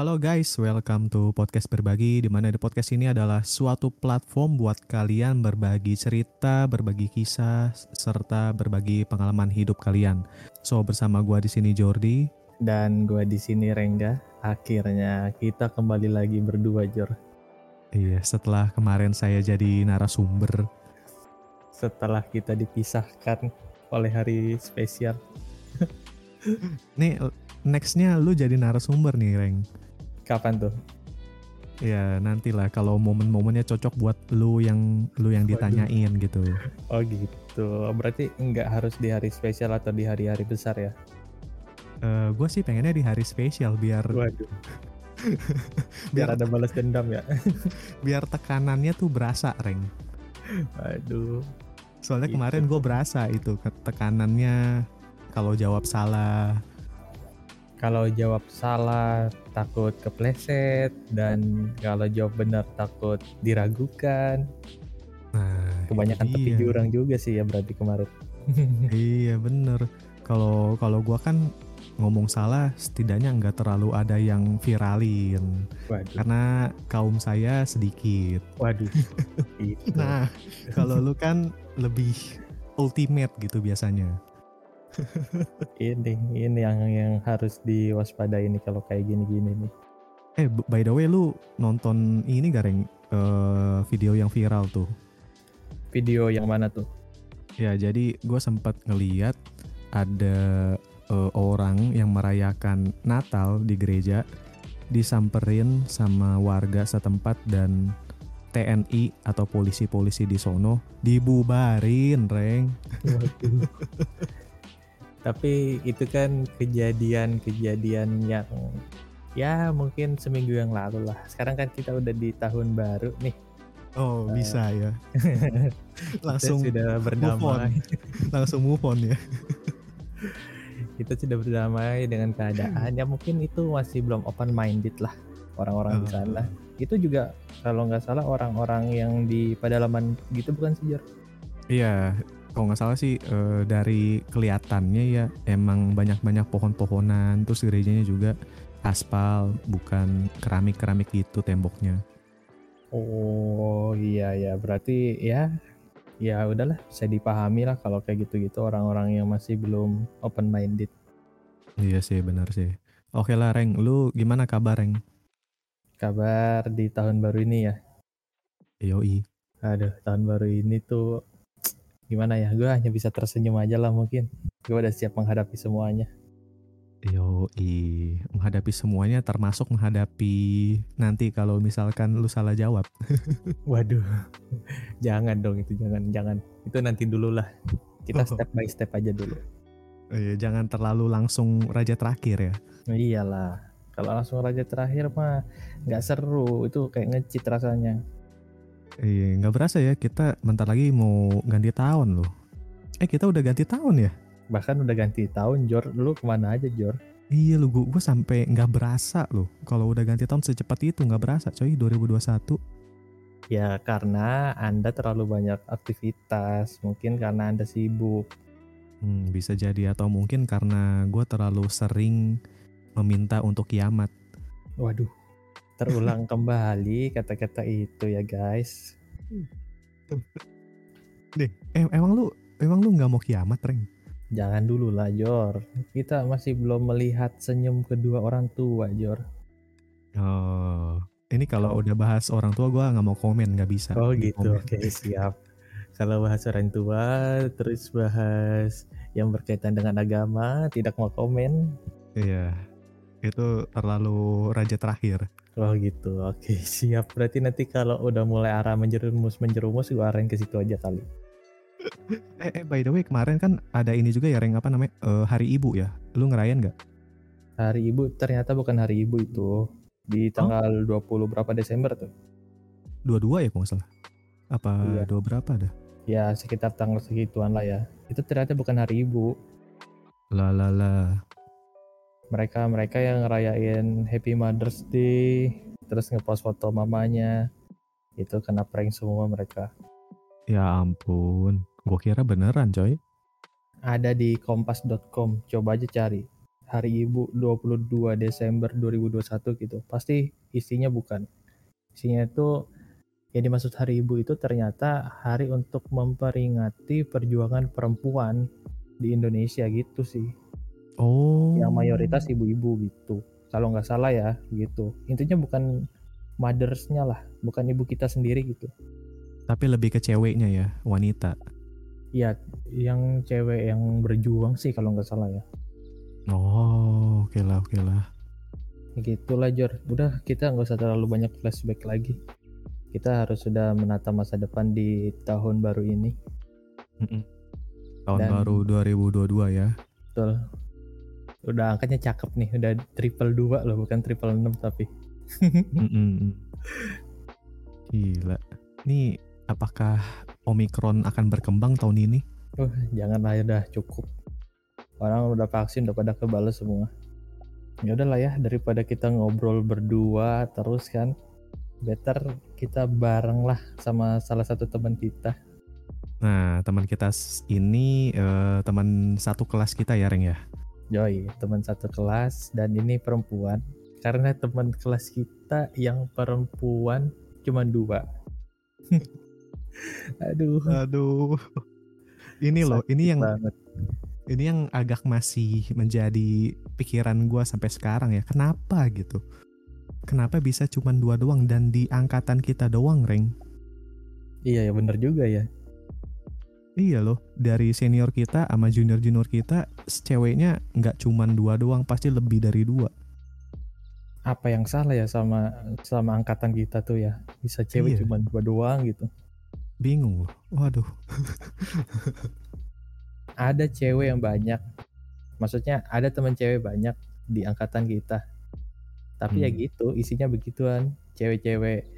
Halo guys, welcome to podcast berbagi. Di mana di podcast ini adalah suatu platform buat kalian berbagi cerita, berbagi kisah, serta berbagi pengalaman hidup kalian. So bersama gua di sini Jordi. dan gua di sini Rengga. Akhirnya kita kembali lagi berdua Jor. Iya, setelah kemarin saya jadi narasumber. Setelah kita dipisahkan oleh hari spesial. Nih nextnya lu jadi narasumber nih Reng. Kapan tuh? Ya nantilah kalau momen-momennya cocok buat lu yang lu yang Waduh. ditanyain gitu. Oh gitu. Berarti nggak harus di hari spesial atau di hari-hari besar ya? Eh gue sih pengennya di hari spesial biar Waduh. biar Biar ada balas dendam ya. biar tekanannya tuh berasa Reng. Aduh. Soalnya Gitu. kemarin gue berasa itu tekanannya kalau jawab salah. Kalau jawab salah takut kepleset dan kalau jawab benar takut diragukan. Nah, Kebanyakan itu tepi jurang juga sih ya berarti kemarin. Iya bener. Kalau kalau gue kan ngomong salah, setidaknya nggak terlalu ada yang viralin Waduh. karena kaum saya sedikit. Waduh. Itu. Nah, kalau lu kan lebih ultimate gitu biasanya. Ini ini yang yang harus diwaspadai nih kalau kayak gini-gini nih. Eh, by the way, lu nonton ini gak, Reng? Eh, video yang viral tuh. Video yang mana tuh? Ya, jadi gue sempat ngeliat ada eh, orang yang merayakan Natal di gereja disamperin sama warga setempat dan TNI atau polisi-polisi di sono dibubarin, Reng. Waduh. Tapi itu kan kejadian-kejadian yang ya mungkin seminggu yang lalu lah. Sekarang kan kita udah di tahun baru nih. Oh, Eh. bisa ya. Langsung sudah move on. berdamai. langsung move on ya. Kita sudah berdamai dengan keadaan. Ya mungkin itu masih belum open minded lah orang-orang di Oh. sana. Itu juga kalau nggak salah orang-orang yang di pedalaman gitu bukan sih Jor? Iya, kalau nggak salah sih eh, dari kelihatannya ya emang banyak-banyak pohon-pohonan, terus gerejanya juga aspal, bukan keramik-keramik gitu temboknya. Oh iya ya berarti ya ya udahlah bisa dipahami lah kalau kayak gitu-gitu orang-orang yang masih belum open minded. Iya sih, benar sih. Oke lah, Reng, lu gimana kabar, Reng? Kabar di tahun baru ini ya. Yoi. Aduh tahun baru ini tuh gimana ya? Gue hanya bisa tersenyum aja lah mungkin. Gue udah siap menghadapi semuanya. Yoi. Menghadapi semuanya termasuk menghadapi nanti kalau misalkan lu salah jawab. Waduh, jangan dong itu jangan jangan itu nanti dulu lah. Kita step by step aja dulu. Iya, jangan terlalu langsung raja terakhir ya. Iyalah. Kalau langsung raja terakhir mah nggak seru. Itu kayak ngecit rasanya. Iya, nggak berasa ya kita bentar lagi mau ganti tahun loh. Eh, kita udah ganti tahun ya? bahkan udah ganti tahun Jor. Lu ke mana aja Jor? Iya lu gue, gue sampai nggak berasa loh. Kalau udah ganti tahun secepat itu nggak berasa coy 2021 ya karena anda terlalu banyak aktivitas. Mungkin karena anda sibuk. Hmm, bisa jadi. Atau mungkin karena gue terlalu sering meminta untuk kiamat. Waduh terulang kembali kata-kata itu ya guys. Deh eh, emang lu emang lu nggak mau kiamat reng? Jangan dulu lah Jor. Kita masih belum melihat senyum kedua orang tua Jor. Oh ini kalau udah bahas orang tua gue nggak mau komen nggak bisa oh gitu. oke siap. Kalau bahas orang tua terus bahas yang berkaitan dengan agama tidak mau komen. Iya itu terlalu raja terakhir Oh gitu, oke siap. Berarti nanti kalau udah mulai arah menjerumus menjerumus, gue arahin ke situ aja kali. eh, eh by the way kemarin kan ada ini juga ya reng apa namanya Eh, hari ibu ya lu ngerayain nggak Hari Ibu ternyata bukan hari Ibu itu di tanggal 20 berapa Desember tuh? dua-dua ya kalau nggak salah apa Iya. dua berapa dah Ya sekitar tanggal segituan lah ya. Itu ternyata bukan hari Ibu. lah lah lah Mereka mereka yang ngerayain Happy Mother's Day, terus ngepost foto mamanya. Itu kena prank semua mereka. Ya ampun, gue kira beneran coy. Ada di kompas.com, coba aja cari. Hari Ibu 22 Desember 2021 gitu. Pasti isinya bukan. Isinya itu yang dimaksud Hari Ibu itu ternyata hari untuk memperingati perjuangan perempuan di Indonesia gitu sih. Oh. Yang mayoritas ibu-ibu gitu. Kalau nggak salah ya gitu. Intinya bukan mothersnya lah, bukan ibu kita sendiri gitu. Tapi lebih ke ceweknya ya, wanita. Iya, yang cewek yang berjuang sih kalau nggak salah ya. Oh, oke lah, oke lah. Ya Gitulah Jor. Udah kita nggak usah terlalu banyak flashback lagi. Kita harus sudah menata masa depan di tahun baru ini. Tahun Dan- baru 2022 ya. Betul. Udah angkanya cakep nih, udah triple dua loh, bukan triple enam tapi. Mm-mm. Gila. Nih, apakah Omikron akan berkembang tahun ini? Uh, jangan lah udah cukup. Orang udah vaksin udah pada kebales semua. Ya udahlah ya daripada kita ngobrol berdua terus kan. Better kita bareng lah sama salah satu teman kita. Nah, teman kita ini eh, teman satu kelas kita ya, Reng ya. Joy, teman satu kelas dan ini perempuan. Karena teman kelas kita yang perempuan cuma dua. Aduh. Aduh. Ini loh, ini sakit yang banget. ini yang agak masih menjadi pikiran gua sampai sekarang ya. Kenapa gitu? Kenapa bisa cuman dua doang dan di angkatan kita doang, Reng? Iya ya bener juga ya. Iya loh, dari senior kita sama junior-junior kita, ceweknya nggak cuman dua doang, pasti lebih dari dua. Apa yang salah ya sama sama angkatan kita tuh ya? Bisa cewek Iya. cuma dua doang gitu. Bingung loh. Waduh. ada cewek yang banyak maksudnya ada teman cewek banyak di angkatan kita tapi ya Hmm. gitu isinya begituan cewek-cewek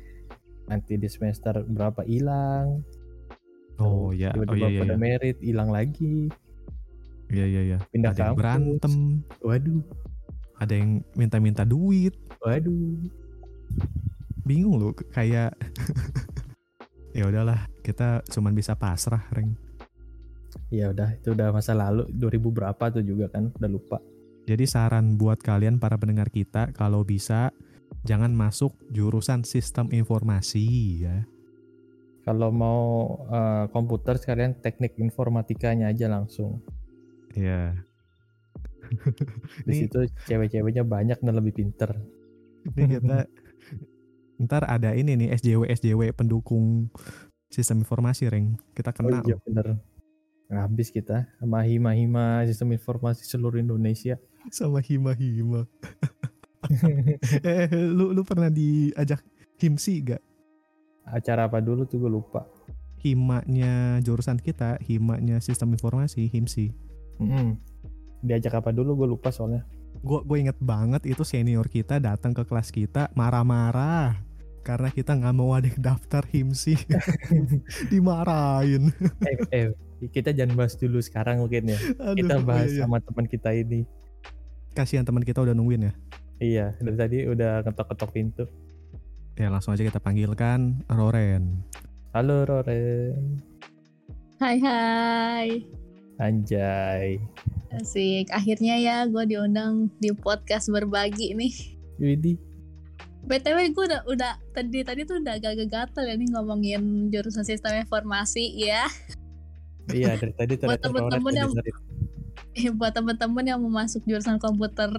nanti di semester berapa hilang Oh ya, oh tiba-tiba iya iya pada iya. merit hilang lagi Iya iya iya. pindah Ada yang berantem, waduh ada yang minta-minta duit. waduh Bingung loh kayak ya udahlah, kita cuman bisa pasrah, Reng. ya udah itu udah masa lalu 2000 berapa tuh juga kan udah lupa Jadi saran buat kalian para pendengar kita kalau bisa jangan masuk jurusan sistem informasi ya. Kalau mau eh, komputer sekalian teknik informatikanya aja langsung Iya. di Ini- situ cewek-ceweknya banyak dan lebih pinter Ini kita ntar ada ini nih SJW SJW pendukung sistem informasi, Reng. Kita Oh kenal. iya bener. Habis kita sama hima-hima sistem informasi seluruh Indonesia. sama Hima Hima. eh, lu lu pernah diajak himsi gak? Acara apa dulu tuh gue lupa. Himanya jurusan kita, himanya sistem informasi, himsi. Mm-mm. Diajak apa dulu gue lupa soalnya. Gue gue inget banget itu senior kita datang ke kelas kita marah-marah karena kita nggak mau ada daftar himsi, dimarahin. eh, eh, kita jangan bahas dulu sekarang mungkin ya. Aduh, Kita oh bahas iya, iya. sama teman kita ini. Kasihan teman kita udah nungguin ya. Iya, dari tadi udah ketok-ketok pintu. Ya langsung aja kita panggilkan Roren. Halo Roren. Hai hai Anjay. Asik Akhirnya ya gue diundang di podcast berbagi nih Widih. BTW gue udah, udah tadi tadi tuh udah agak gatal ya nih ngomongin jurusan sistem informasi ya Iya, dari tadi ternyata Roren temen-temen yang-. Eh, Buat temen-temen yang mau masuk jurusan komputer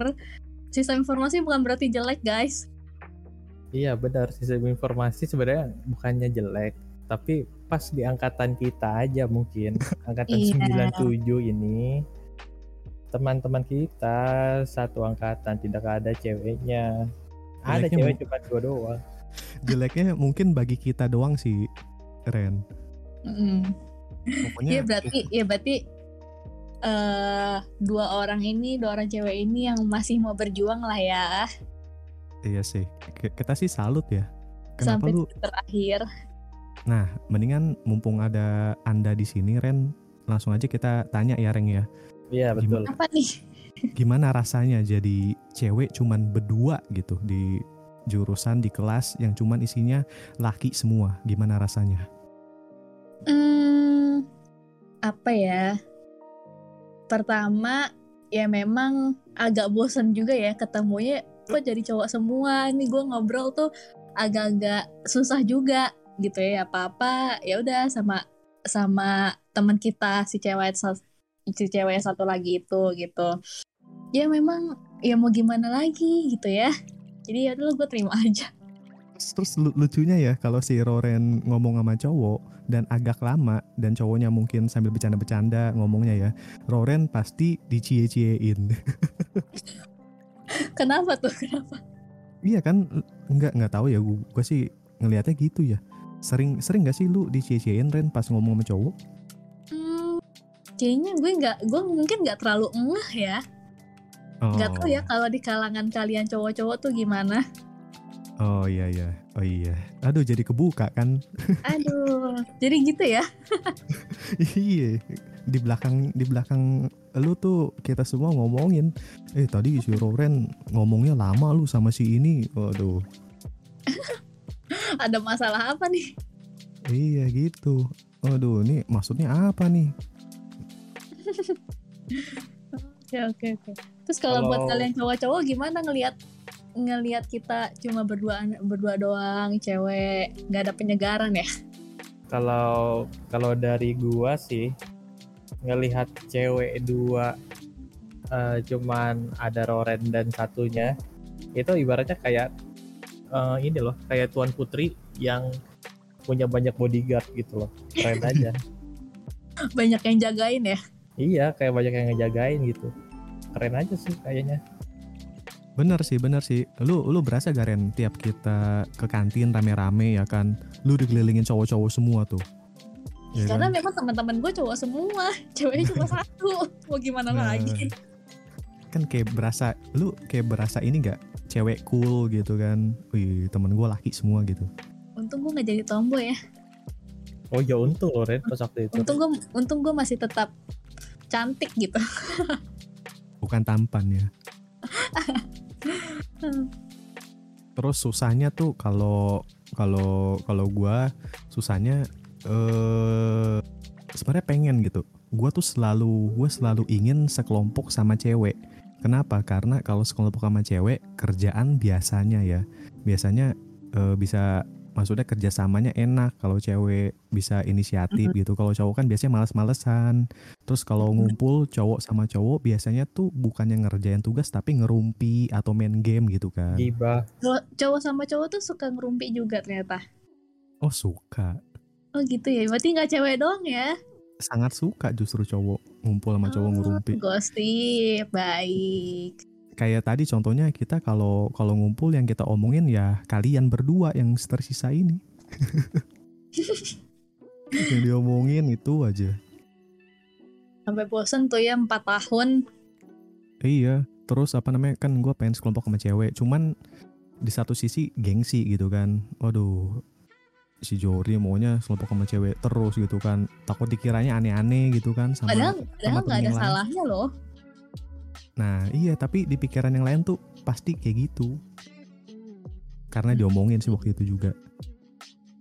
Sistem informasi bukan berarti jelek guys Iya benar sistem informasi sebenarnya bukannya jelek tapi pas di angkatan kita aja mungkin angkatan Iya. 97 ini teman-teman kita satu angkatan tidak ada ceweknya ada Jeleknya cewek bu- cuma dua doang Jeleknya mungkin bagi kita doang sih, Ren. Mm. Pokoknya Iya berarti ya berarti eh dua orang ini dua orang cewek ini yang masih mau berjuang lah ya Iya sih. K- Kita sih salut ya. Kenapa sampai lu? terakhir Nah, mendingan mumpung ada Anda di sini, Ren, langsung aja kita tanya ya, Reng ya. iya betul apa nih Gimana rasanya jadi cewek cuman berdua gitu di jurusan di kelas yang cuman isinya laki semua? Gimana rasanya? Hmm, apa ya? Pertama, ya memang agak bosen juga ya ketemunya kok jadi cowok semua? Nih gue ngobrol tuh agak-agak susah juga gitu ya apa-apa ya udah sama sama teman kita si cewek si cewek satu lagi itu gitu. Ya memang ya mau gimana lagi gitu ya. Jadi ya udah gue terima aja. Terus, terus lu- lucunya ya kalau si Roren ngomong sama cowok dan agak lama dan cowoknya mungkin sambil bercanda-bercanda ngomongnya ya, Roren pasti dicie-ciein. kenapa tuh kenapa iya kan nggak nggak tahu ya gue sih ngelihatnya gitu ya. Sering sering gak sih lu dicie-ciein Ren pas ngomong sama cowok? Hmm, kayaknya gue nggak gue mungkin nggak terlalu ngeh ya nggak tahu ya kalau di kalangan kalian cowok-cowok tuh gimana Oh iya iya. Oh iya. Aduh jadi kebuka kan. aduh jadi gitu ya iya. Di belakang di belakang lu tuh kita semua ngomongin, eh tadi si Roren ngomongnya lama lu sama si ini. Waduh. ada masalah apa nih Iya gitu. Waduh, ini maksudnya apa nih? oke oke oke terus kalau buat kalian cowok-cowok gimana ngelihat ngelihat kita cuma berdua berdua doang cewek nggak ada penyegaran ya kalau kalau dari gua sih ngelihat cewek dua eh, cuman ada Roren dan satunya itu ibaratnya kayak eh, ini loh kayak tuan putri yang punya banyak bodyguard gitu loh. Keren aja. Banyak yang jagain ya? Iya kayak banyak yang ngejagain gitu. Keren aja sih kayaknya. Bener sih, bener sih. Lu lu berasa gak Ren tiap kita ke kantin rame-rame ya kan, lu dikelilingin cowok-cowok semua tuh. Ya karena kan? memang teman-teman gue cowok semua ceweknya cuma satu mau gimana Nah. lagi kan kayak berasa lu kayak berasa ini gak cewek cool gitu kan. Wih, temen gue laki semua gitu. untung gue nggak jadi tomboy ya oh ya untung loh Ren pas waktu itu untung gue untung gue masih tetap cantik gitu Bukan tampan ya. Terus susahnya tuh kalau kalau kalau gua susahnya eh sebenarnya pengen gitu. Gua tuh selalu gua selalu ingin sekelompok sama cewek. Kenapa? Karena kalau sekelompok sama cewek kerjaan biasanya ya, biasanya eh, bisa maksudnya kerjasamanya enak kalau cewek bisa inisiatif gitu. Kalau cowok kan biasanya males-malesan. Terus kalau ngumpul cowok sama cowok biasanya tuh bukannya ngerjain tugas tapi ngerumpi atau main game gitu kan. Cowok, cowok sama cowok tuh suka ngerumpi juga ternyata Oh suka, oh gitu ya berarti nggak cewek doang ya sangat suka justru cowok ngumpul sama cowok Oh, ngerumpi. Gosip, baik. Kayak tadi contohnya kita kalau kalau ngumpul yang kita omongin ya kalian berdua yang tersisa ini. yang diomongin itu aja. Sampai bosen tuh ya 4 tahun. Iya, terus apa namanya kan gue pengen sekelompok sama cewek, cuman di satu sisi gengsi gitu kan. Waduh, si Jori maunya sekelompok sama cewek terus gitu kan. Takut dikiranya aneh-aneh gitu kan sama Padahal, padahal nggak ada lain. salahnya loh. Nah iya tapi di pikiran yang lain tuh pasti kayak gitu Karena diomongin sih waktu itu juga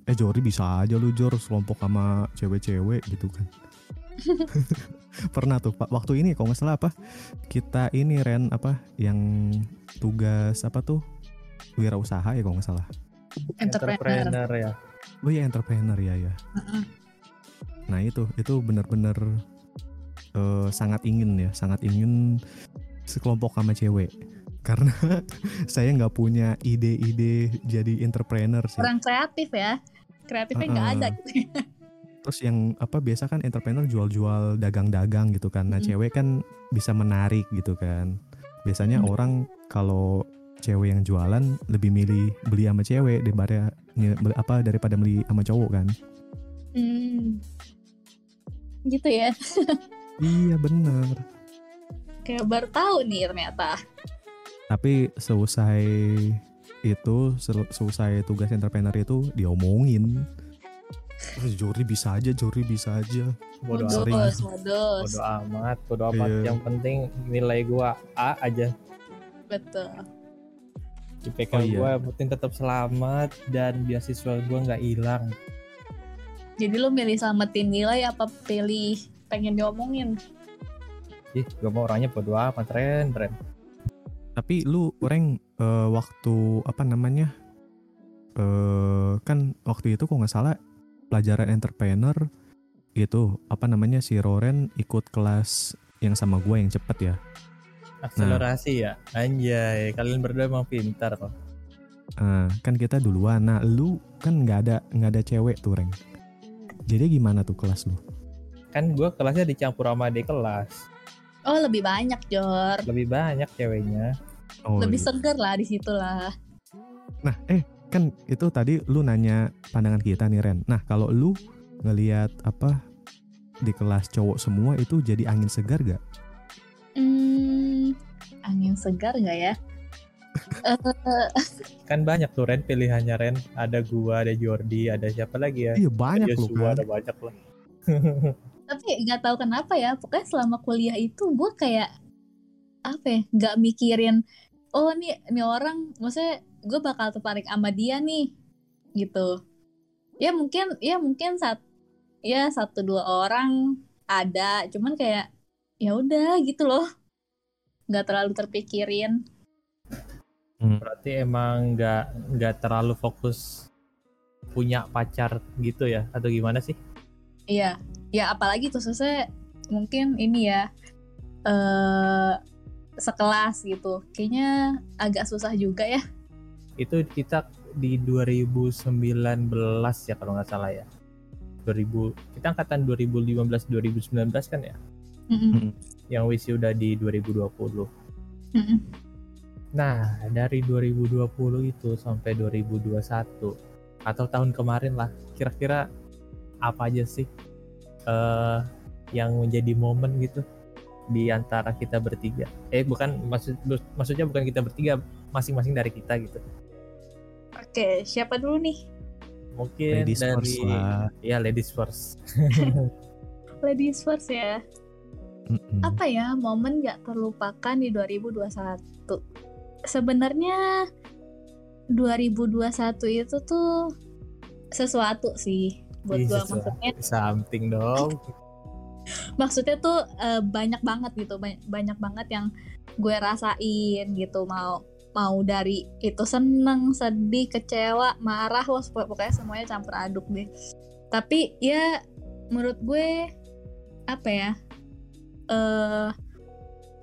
Eh Jori bisa aja lu Jor sekelompok sama cewek-cewek gitu kan Pernah tuh pak waktu ini kalau nggak salah apa Kita ini Ren apa yang tugas apa tuh Wirausaha ya kalau nggak salah Entrepreneur. ya Oh iya entrepreneur ya ya. Nah itu itu benar-benar eh, sangat ingin ya, sangat ingin sekelompok sama cewek. Karena saya nggak punya ide-ide jadi entrepreneur sih. Kurang kreatif ya. Kreatifnya nggak Heeh. ada gitu. Terus yang apa biasa kan entrepreneur jual-jual dagang-dagang gitu kan. Nah Mm. cewek kan bisa menarik gitu kan. Biasanya Mm. orang kalau cewek yang jualan lebih milih beli sama cewek daripada apa daripada beli sama cowok kan. Hmm. Gitu ya. Iya bener. Kayak baru tahu nih ternyata. tapi selesai itu sel- selesai tugas entrepreneur itu diomongin Terus Jori bisa aja Jori bisa aja bodo modus, sering. amat modus. bodo amat bodo amat Iya. yang penting nilai gua A aja Betul. IPK Oh, iya. gua yang penting tetap selamat dan beasiswa gua nggak hilang Jadi lu milih selamatin nilai apa pilih pengen diomongin? ih gue mau orangnya bodo amat Ren Ren Tapi lu Reng eh, waktu apa namanya? eh kan waktu itu kok nggak salah pelajaran entrepreneur itu apa namanya si Roren ikut kelas yang sama gue yang cepet ya. Akselerasi ya anjay kalian berdua emang pintar kok Eh, kan kita duluan. Nah, lu kan nggak ada nggak ada cewek tuh Reng. Jadi gimana tuh kelas lu? kan gue kelasnya dicampur sama adik kelas Oh lebih banyak Jor. lebih banyak ceweknya Oh, lebih iya. seger lah di situ lah. Nah, eh kan itu tadi lu nanya pandangan kita nih Ren. Nah, kalau lu ngelihat apa di kelas cowok semua itu jadi angin segar gak? Angin segar nggak ya? Eh, kan banyak tuh Ren pilihannya Ren ada gua ada Jordi ada siapa lagi ya Iya banyak ada Joshua, kan. ada banyak lah tapi nggak tahu kenapa ya. Pokoknya selama kuliah itu gue kayak apa ya? Nggak mikirin. Oh nih, nih orang, maksudnya gue bakal tertarik sama dia nih, gitu. Ya mungkin, ya mungkin saat ya satu dua orang ada, cuman kayak ya udah gitu loh, nggak terlalu terpikirin. berarti emang nggak nggak terlalu fokus punya pacar gitu ya atau gimana sih Iya, ya apalagi khususnya mungkin ini ya eh sekelas gitu. Kayaknya agak susah juga ya. itu kita di 2019 ya kalau nggak salah ya 2000 kita angkatan 2015 2019 kan ya Mm-mm, yang wisi udah di 2020 mm-mm. nah dari 2020 itu sampai 2021 atau tahun kemarin lah kira-kira apa aja sih eh yang menjadi momen gitu di antara kita bertiga eh bukan maksud maksudnya bukan kita bertiga masing-masing dari kita gitu Oke, siapa dulu nih? mungkin Ladies dari first lah. ya ladies first Ladies first ya. Mm-mm. Apa ya momen gak terlupakan di 2021? Sebenarnya 2021 itu tuh sesuatu sih buat Ih, gue maksudnya something dong maksudnya tuh eh, banyak banget gitu banyak, banyak banget yang gue rasain gitu mau mau dari itu seneng sedih kecewa marah wah pokok- pokoknya semuanya campur aduk deh tapi ya menurut gue apa ya eh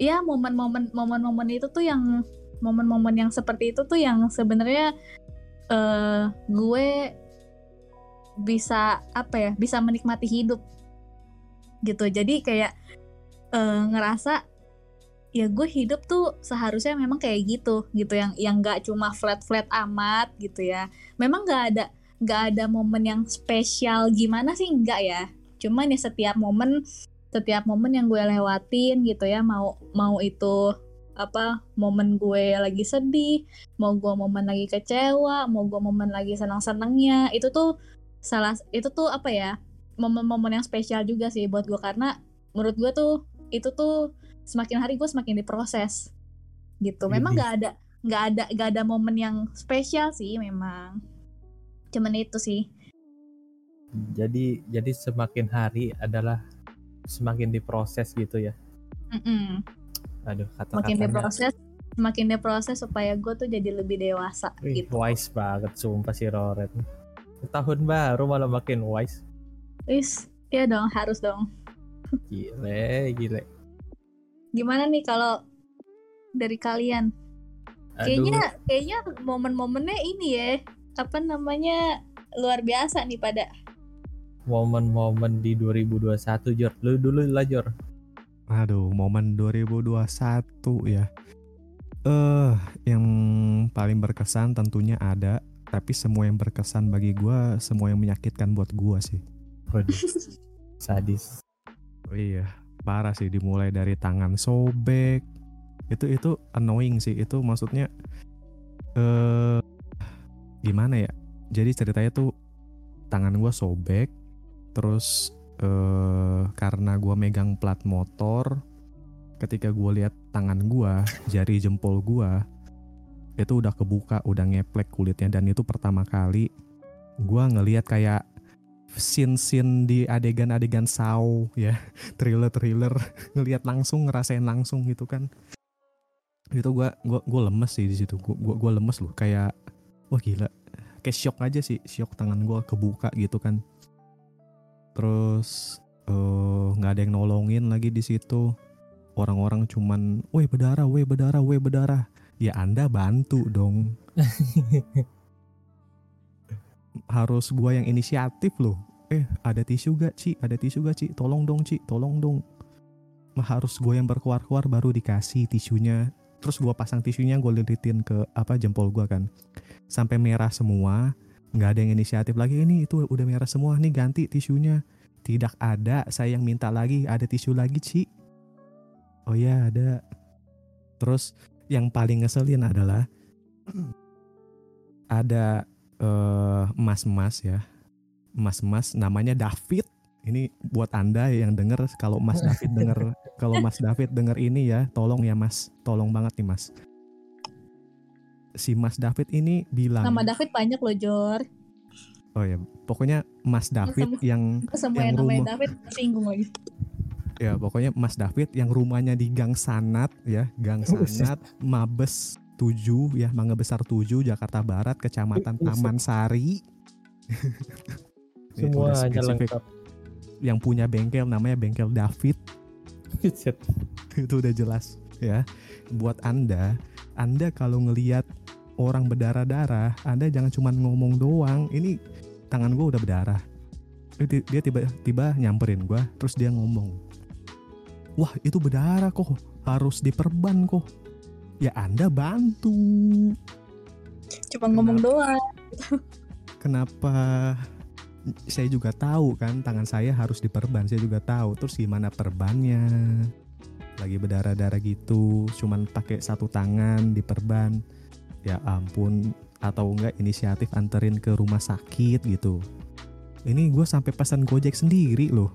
ya momen-momen momen-momen itu tuh yang momen-momen yang seperti itu tuh yang sebenarnya eh gue bisa apa ya bisa menikmati hidup. Gitu jadi kayak eh, ngerasa ya gue hidup tuh seharusnya memang kayak gitu gitu. Yang yang nggak cuma flat flat amat gitu ya. Memang nggak ada nggak ada momen yang spesial gimana sih? Nggak ya. Cuman ya setiap momen setiap momen yang gue lewatin gitu ya mau mau itu apa momen gue lagi sedih mau gue momen lagi kecewa mau gue momen lagi senang senangnya itu tuh salah itu tuh apa ya momen-momen yang spesial juga sih buat gue karena menurut gue tuh itu tuh semakin hari gue semakin diproses gitu. Memang Widih. nggak ada nggak ada nggak ada momen yang spesial sih memang. Cuman itu sih. Jadi jadi semakin hari adalah semakin diproses gitu ya. Mm-mm. aduh semakin kata-katanya diproses semakin diproses supaya gue tuh jadi lebih dewasa Wih, gitu. wise banget sumpah si Roret. Tahun baru malah makin wise. Wis, ya dong harus dong. Gile gile. Gimana nih kalau dari kalian? Aduh. kayaknya kayaknya momen-momennya ini ya apa namanya luar biasa nih pada momen-momen di 2021 Jor lu dulu lah Jor Aduh, momen 2021 ya. Eh, yang paling berkesan tentunya ada, tapi semua yang berkesan bagi gua, semua yang menyakitkan buat gua sih. Waduh, sadis Oh iya, parah sih dimulai dari tangan sobek. Itu itu annoying sih. Itu maksudnya eh gimana ya? Jadi ceritanya tuh tangan gua sobek terus eh karena gua megang plat motor ketika gua lihat tangan gua, jari jempol gua itu udah kebuka, udah ngeplek kulitnya. Dan itu pertama kali gua ngelihat kayak scene-scene di adegan-adegan saw ya. Thriller-thriller. Ngelihat langsung ngerasain langsung gitu kan. Itu gua gua gua lemes sih di situ. Gua gua lemes loh. Kayak wah gila. Kayak shock aja sih. Shock tangan gua kebuka gitu kan terus eh, nggak ada yang nolongin lagi di situ. Orang-orang cuman weh berdarah weh berdarah weh berdarah. Ya anda bantu dong. Harus gua yang inisiatif loh. Eh ada tisu gak Ci? Ada tisu gak Ci? Tolong dong Ci. Tolong dong. Mah, harus gue yang berkuar-kuar baru dikasih tisunya. Terus gua pasang tisunya gue lilitin ke apa jempol gua kan. Sampai merah semua nggak ada yang inisiatif lagi ini itu udah merah semua nih ganti tisunya. Tidak ada saya yang minta lagi ada tisu lagi Ci. Oh ya ada. Terus yang paling ngeselin adalah ada eh, emas-emas ya. Emas-emas namanya David. Ini buat anda yang denger kalau Mas David denger kalau Mas David denger ini ya tolong ya Mas. Tolong banget nih Mas si Mas David ini bilang Nama David banyak loh Jor. oh ya pokoknya Mas David Sama- yang Semua Yang yang rumah. David singgung lagi. ya pokoknya Mas David yang rumahnya di Gang Sanat ya Gang Buset. Sanat Mabes 7 ya Mangga Besar 7 Jakarta Barat Kecamatan. Taman Sari Semuanya spesifik. lengkap. yang punya bengkel namanya bengkel David itu udah jelas ya buat anda anda kalau ngelihat orang berdarah-darah anda jangan cuma ngomong doang ini tangan gue udah berdarah. Dia- dia tiba-tiba nyamperin gue terus dia ngomong wah itu berdarah kok harus diperban kok. Ya anda bantu. Cuma ngomong doang. kenapa? Saya juga tahu kan tangan saya harus diperban saya juga tahu. Terus gimana perbannya lagi berdarah-darah gitu cuman pakai satu tangan diperban. Ya ampun atau enggak inisiatif anterin ke rumah sakit gitu. Ini gue sampai pesan gojek sendiri loh.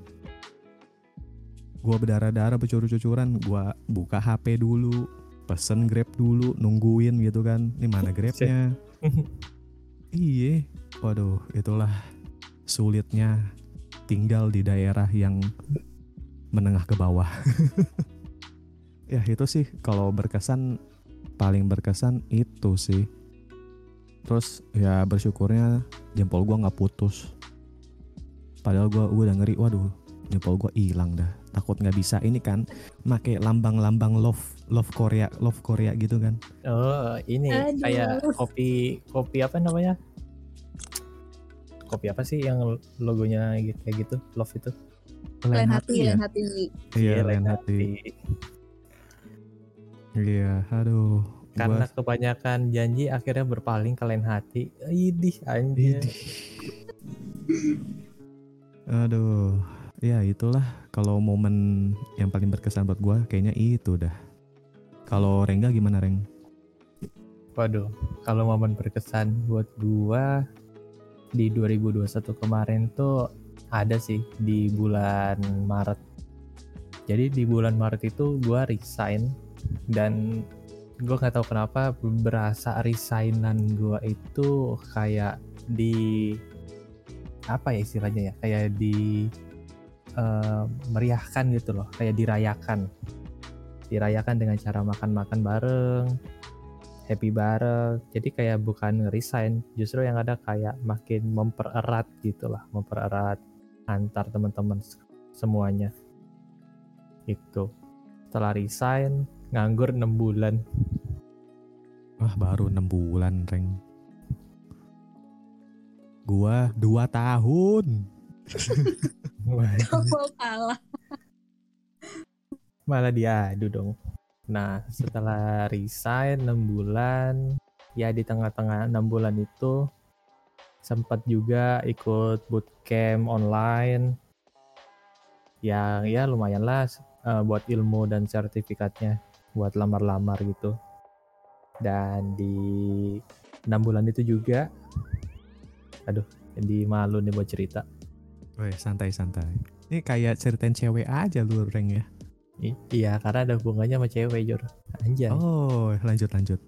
Gue berdarah-darah bercurur-cucuran gue buka HP dulu pesen grab dulu nungguin gitu kan. Ini mana grabnya? Iya, waduh, itulah sulitnya tinggal di daerah yang menengah ke bawah. ya itu sih kalau berkesan paling berkesan itu sih. Terus ya bersyukurnya jempol gua nggak putus. Padahal gua udah ngeri, waduh, jempol gua hilang dah. Takut nggak bisa ini kan, make lambang-lambang love love Korea love Korea gitu kan. Oh, ini Aduh. kayak kopi kopi apa namanya? Kopi apa sih yang logonya gitu kayak gitu? Love itu. Lain hati, ya? lain hati. Iya, Iya, lain hati. Iya, aduh. Karena Gua- kebanyakan janji akhirnya berpaling ke lain hati. Idih anjir. Idih. Aduh, ya itulah kalau momen yang paling berkesan buat gua kayaknya itu dah. Kalau Rengga gimana Reng? Waduh, kalau momen berkesan buat gua di 2021 kemarin tuh ada sih di bulan Maret. Jadi di bulan Maret itu gua resign dan gua nggak tahu kenapa berasa resignan gua itu kayak di apa ya istilahnya ya? Kayak di eh, meriahkan gitu loh. Kayak dirayakan. Dirayakan dengan cara makan-makan bareng happy bareng. Jadi kayak bukan resign justru yang ada kayak makin mempererat gitu lah. Mempererat antar teman-teman semuanya. Itu setelah resign nganggur 6 bulan Wah baru enam bulan Reng. Gua dua tahun. Kalau kalah. malah diadu dong nah setelah resign 6 bulan ya di tengah-tengah 6 bulan itu sempat juga ikut bootcamp online yang ya lumayan lah eh, buat ilmu dan sertifikatnya buat lamar-lamar gitu dan di enam bulan itu juga aduh jadi malu nih buat cerita Weh santai santai. Ini kayak ceritain cewek aja lu Reng ya. I- iya karena ada hubungannya sama cewek Jor anjay Oh lanjut lanjut.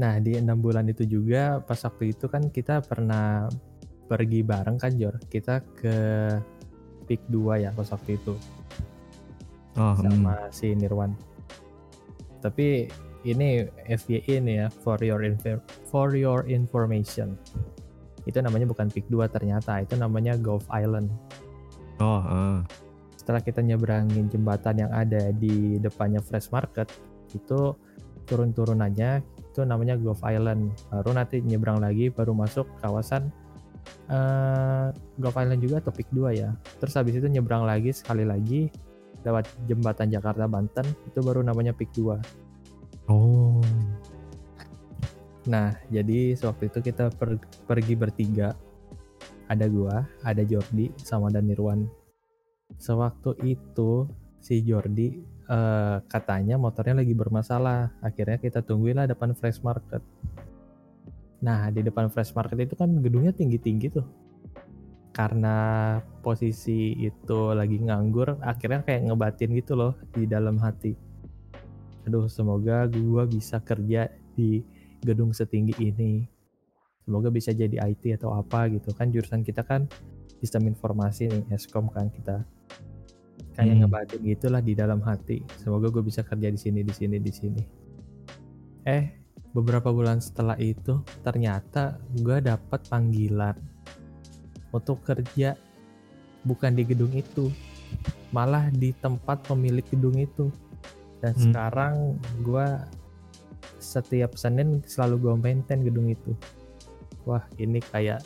Nah di enam bulan itu juga pas waktu itu kan kita pernah pergi bareng kan Jor. Kita ke Peak 2 ya pas waktu itu Oh, hmm. sama si Nirwan. Tapi ini FYI nih ya for your for your information. Itu namanya bukan Peak 2 ternyata, itu namanya Gulf Island. Oh, ah. Setelah kita nyebrangin jembatan yang ada di depannya Fresh Market, itu turun-turunannya itu namanya Gulf Island. Baru nanti nyebrang lagi baru masuk kawasan eh Gulf Island juga atau Peak 2 ya. Terus habis itu nyebrang lagi sekali lagi lewat jembatan Jakarta Banten itu baru namanya Peak 2. Oh. Nah, jadi sewaktu itu kita per- pergi bertiga. Ada gua, ada Jordi, sama dan Nirwan. Sewaktu itu si Jordi eh, katanya motornya lagi bermasalah. Akhirnya kita tungguin lah depan Fresh Market. Nah, di depan Fresh Market itu kan gedungnya tinggi-tinggi tuh. Karena posisi itu lagi nganggur, akhirnya kayak ngebatin gitu loh di dalam hati. Aduh, semoga gua bisa kerja di gedung setinggi ini. Semoga bisa jadi IT atau apa gitu kan jurusan kita kan sistem informasi nih Eskom kan kita kayak Hmm. ngebatin gitulah di dalam hati. Semoga gue bisa kerja di sini di sini di sini. Eh beberapa bulan setelah itu ternyata gue dapat panggilan untuk kerja bukan di gedung itu malah di tempat pemilik gedung itu. Dan Hmm. sekarang gue setiap Senin selalu gue maintain gedung itu. Wah ini kayak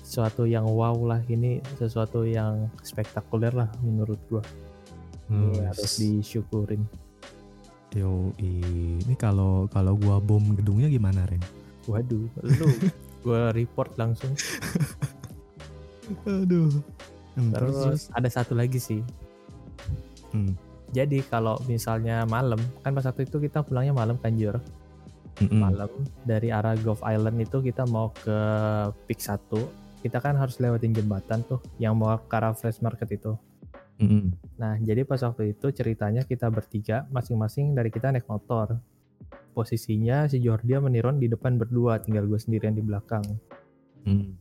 sesuatu yang wow lah ini sesuatu yang spektakuler lah menurut gue ini Hmm, harus disyukurin. Yo, ini kalau kalau gua bom gedungnya gimana, Ren? waduh lu. Gue report langsung Aduh. Hmm, terus ada satu lagi sih Hmm. jadi kalau misalnya malam kan pas waktu itu kita pulangnya malam kan Jur Mm-mm. malam dari arah Gulf Island itu kita mau ke Peak 1 kita kan harus lewatin jembatan tuh yang mau ke arah Fresh Market itu Mm-mm. nah jadi pas waktu itu ceritanya kita bertiga masing-masing dari kita naik motor posisinya si Jordia meniron di depan berdua tinggal gue sendirian di belakang Mm.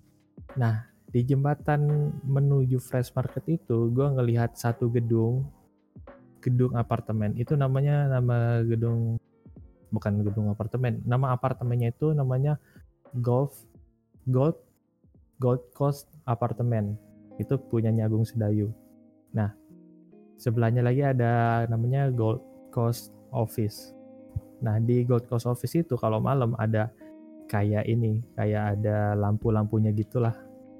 Di jembatan menuju Fresh Market itu gue ngelihat satu gedung gedung apartemen. Itu namanya nama gedung bukan gedung apartemen. Nama apartemennya itu namanya Golf Gold Gold Coast Apartemen itu punyanya Agung Sedayu. Nah sebelahnya lagi ada namanya Gold Coast Office. Nah di Gold Coast Office itu kalau malam ada kayak ini kayak ada lampu-lampunya gitulah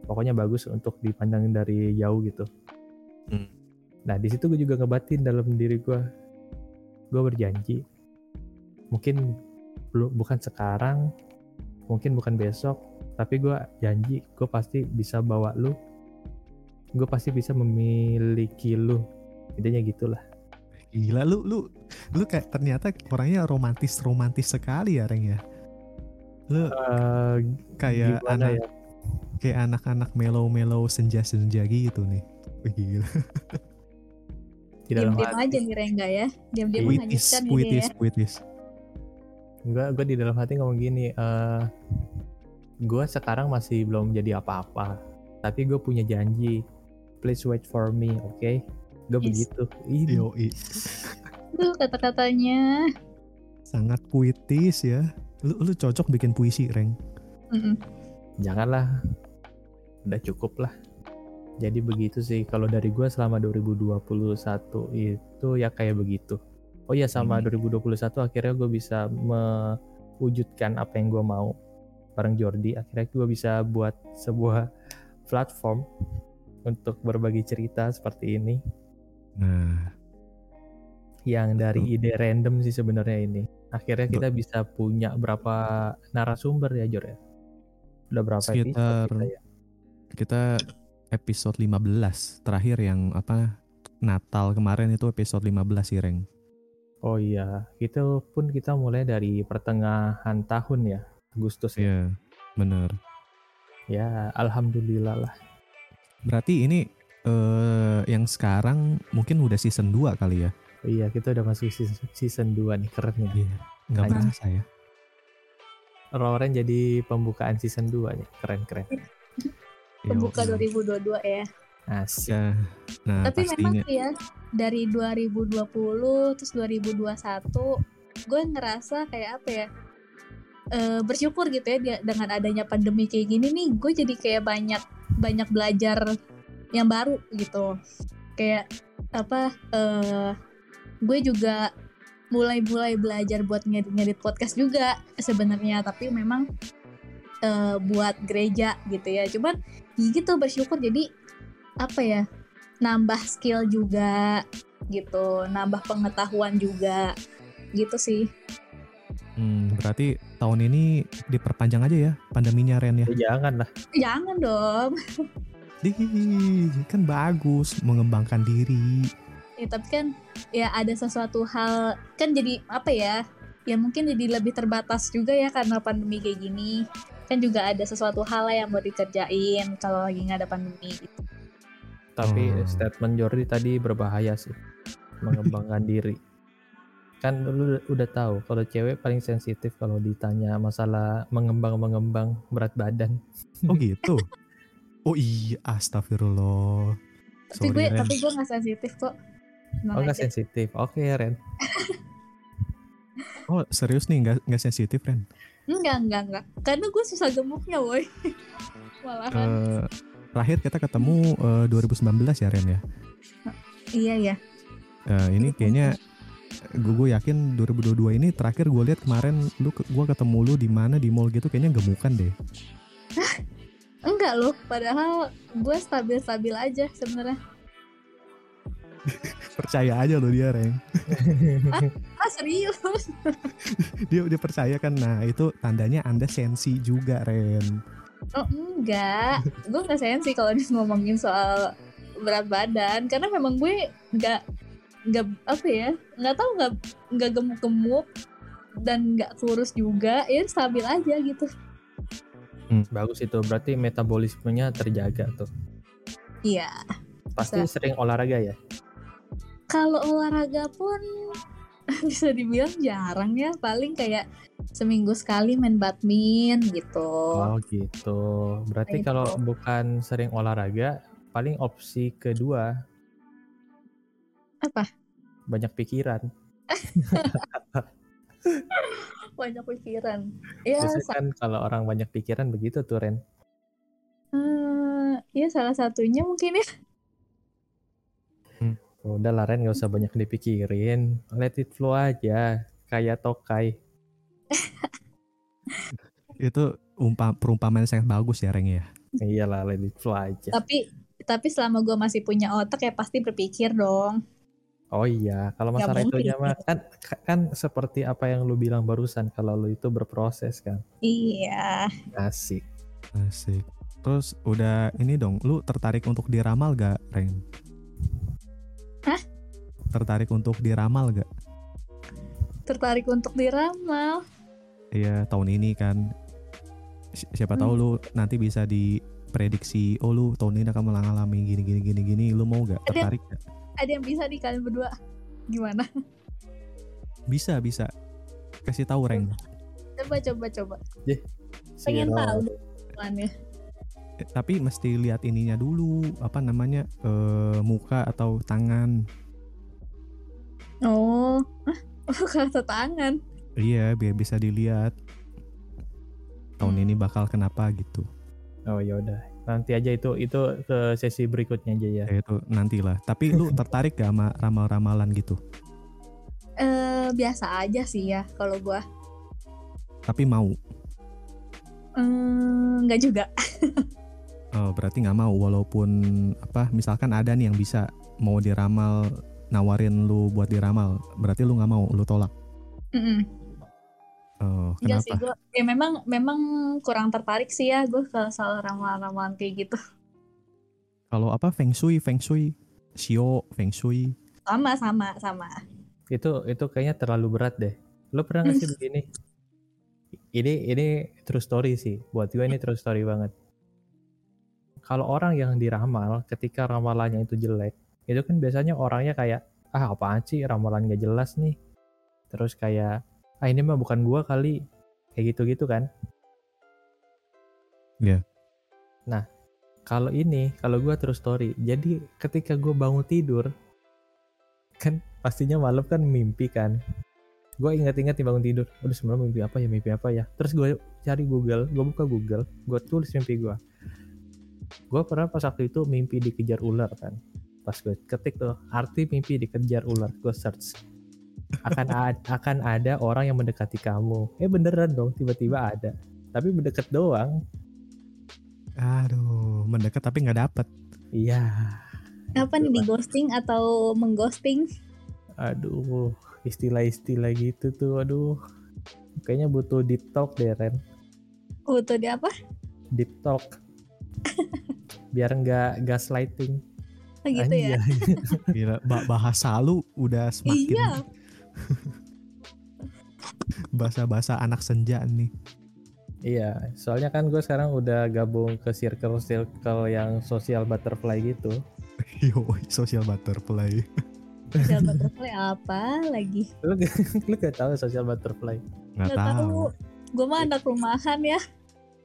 pokoknya bagus untuk dipandang dari jauh gitu. Hmm. Nah di situ gue juga ngebatin dalam diri gue, gue berjanji, mungkin belum bukan sekarang, mungkin bukan besok, tapi gue janji gue pasti bisa bawa lu, gue pasti bisa memiliki lu, intinya gitulah. Gila lu lu lu kayak ternyata orangnya romantis romantis sekali ya, Reng ya. Lu Eh, kayak anak ya? Kayak anak-anak mellow-mellow senja-senja gitu nih. Wih, Gila. Di dalam Diam-diam hati, aja nih Rengga ya. Diam-diam Puitis, menghanyutkan ini puitis, ya. puitis. gue gue di dalam hati ngomong gini, eh gue sekarang masih belum jadi apa-apa, tapi gue punya janji. Please wait for me, oke? Gue Yes. begitu. Ini Yoi. Tuh kata-katanya. Sangat puitis ya. Lu lu cocok bikin puisi, Reng. Mm-mm. janganlah, udah cukup lah. Jadi begitu sih kalau dari gue selama 2021 itu ya kayak begitu. Oh ya sama Hmm. 2021 akhirnya gue bisa mewujudkan apa yang gue mau bareng Jordi. Akhirnya gue bisa buat sebuah platform untuk berbagi cerita seperti ini Nah, yang dari ide random sih sebenarnya ini. Akhirnya kita bisa punya berapa narasumber ya Jor ya? Udah berapa Sekitar- kita ya? Kita episode 15 terakhir yang apa Natal kemarin itu episode 15 sih, Reng. Oh iya, itu pun kita mulai dari pertengahan tahun ya, Agustus ya. Iya, bener. Ya, alhamdulillah lah. Berarti ini eh yang sekarang mungkin udah season 2 kali ya? Oh iya, kita udah masuk season, season 2 nih, keren ya. Iya. Nggak berasa ya? Roren jadi pembukaan season 2 nih, keren-keren. Pembuka Yo. 2022 ya. Asik. Ya. Nah, Tapi memang pastinya. sih ya dari 2020 terus 2021 gue ngerasa kayak apa ya? eh, bersyukur gitu ya dengan adanya pandemi kayak gini nih gue jadi kayak banyak banyak belajar yang baru gitu kayak apa eh gue juga mulai-mulai belajar buat ngedit-ngedit podcast juga sebenarnya tapi memang eh, buat gereja gitu ya cuman ya gitu bersyukur jadi apa ya nambah skill juga gitu nambah pengetahuan juga gitu sih Hmm, berarti tahun ini diperpanjang aja ya pandeminya Ren ya. Ya, jangan lah. jangan dong Dih, kan bagus mengembangkan diri. ya tapi kan ya ada sesuatu hal kan jadi apa ya ya mungkin jadi lebih terbatas juga ya karena pandemi kayak gini kan juga ada sesuatu hal lah yang mau dikerjain kalau lagi nggak ada pandemi gitu. Tapi Hmm. statement Jordi tadi berbahaya sih. Mengembangkan diri. Kan lu udah tahu kalau cewek paling sensitif kalau ditanya masalah mengembang-mengembang berat badan. Oh gitu. Oh iya, astagfirullah. tapi Sorry, gue Ren. tapi gue nggak sensitif kok Oh nggak sensitif. Oke Ren. Oh serius nih nggak nggak sensitif Ren? Enggak enggak enggak. Karena gue susah gemuknya woi malahan. Eh, terakhir kita ketemu eh, 2019 ya Ren ya. iya ya Eh, ini kayaknya gue gue yakin 2022 ini terakhir gue lihat kemarin lu gua ketemu lu di mana di mall gitu kayaknya gemukan deh. enggak loh. Padahal gue stabil stabil aja sebenarnya Percaya aja lo dia Ren. ah serius Dia dia percaya kan. Nah, itu tandanya Anda sensi juga Ren. oh enggak gue nggak sensi kalau dia ngomongin soal berat badan karena memang gue nggak nggak apa ya nggak tahu nggak nggak gemuk gemuk dan nggak kurus juga ya stabil aja gitu Bagus itu. Berarti metabolismenya terjaga tuh. iya Pasti Bisa. sering olahraga ya. Kalau olahraga pun bisa dibilang jarang ya paling kayak seminggu sekali main badminton gitu Oh gitu. Berarti Gitu. kalau bukan sering olahraga, paling opsi kedua apa banyak pikiran. banyak pikiran ya Biasanya kan kalau orang banyak pikiran begitu tuh Ren. eh, ya salah satunya mungkin ya Udah lah Ren, gak usah banyak dipikirin. Let it flow aja. Kayak tokai. Itu umpa, perumpamaan yang sangat bagus ya Reng ya. Iyalah, let it flow aja. tapi tapi selama gue masih punya otak ya pasti berpikir dong Oh iya, kalau masalah itunya mah kan kan seperti apa yang lu bilang barusan kalau lu itu berproses kan. iya Asik. Asik. Terus udah ini dong, lu tertarik untuk diramal gak Reng? Hah? Tertarik untuk diramal gak? tertarik untuk diramal. Iya tahun ini kan. Si- siapa tahu lu nanti bisa diprediksi oh lu tahun ini akan mengalami gini gini gini gini. Lu mau gak Ada- tertarik gak? ada yang bisa nih kalian berdua. Gimana? Bisa bisa. Kasih tahu Reng. Coba coba coba. Si pengen tahu tapi mesti lihat ininya dulu apa namanya eh, muka atau tangan oh Hah? oh kata tangan iya biar bisa dilihat tahun Hmm. ini bakal kenapa gitu Oh ya udah. Nanti aja itu itu ke sesi berikutnya aja ya. ya itu nantilah tapi lu tertarik gak sama ramal-ramalan gitu eh biasa aja sih ya kalau gua tapi mau Eh, nggak juga Oh, berarti nggak mau walaupun apa misalkan ada nih yang bisa mau diramal nawarin lu buat diramal berarti lu nggak mau lu tolak Mm-mm. oh Enggak sih kenapa gue ya memang memang kurang tertarik sih ya gue kalau soal ramalan-ramalan kayak gitu kalau apa feng shui feng shui sio feng shui sama sama sama Itu itu kayaknya terlalu berat deh. Lu pernah nggak sih begini? Ini ini true story sih. Buat gue ini true story banget. Kalau orang yang diramal ketika ramalannya itu jelek, itu kan biasanya orangnya kayak ah apaan sih ramalan gak jelas nih. Terus kayak ah ini mah bukan gua kali. Kayak gitu-gitu kan. Iya. Nah, kalau ini kalau gue terus story jadi ketika gue bangun tidur kan pastinya malam kan mimpi kan gue ingat-ingat nih bangun tidur udah semalam mimpi apa ya mimpi apa ya terus gue cari Google gue buka Google gue tulis mimpi gue gue pernah pas waktu itu mimpi dikejar ular kan. Pas gue ketik tuh arti mimpi dikejar ular. Gue search. Akan ada, akan ada orang yang mendekati kamu. Eh beneran dong tiba-tiba ada. Tapi mendekat doang. Aduh, mendekat tapi nggak dapet. iya. Apa nih di ghosting atau mengghosting? aduh istilah-istilah gitu tuh aduh. Kayaknya butuh deep talk deh Ren. Butuh di apa? deep talk biar nggak gaslighting Oh, gitu ya. Anjay. Gila, ba- bahasa lu udah semakin Iya. bahasa-bahasa anak senja nih. Iya, soalnya kan gue sekarang udah gabung ke circle-circle yang social butterfly gitu. Yo, social butterfly. Social butterfly apa lagi? Lu, lu gak tahu social butterfly? Nggak Nggak tahu. tahu. Gue mah anak rumahan ya.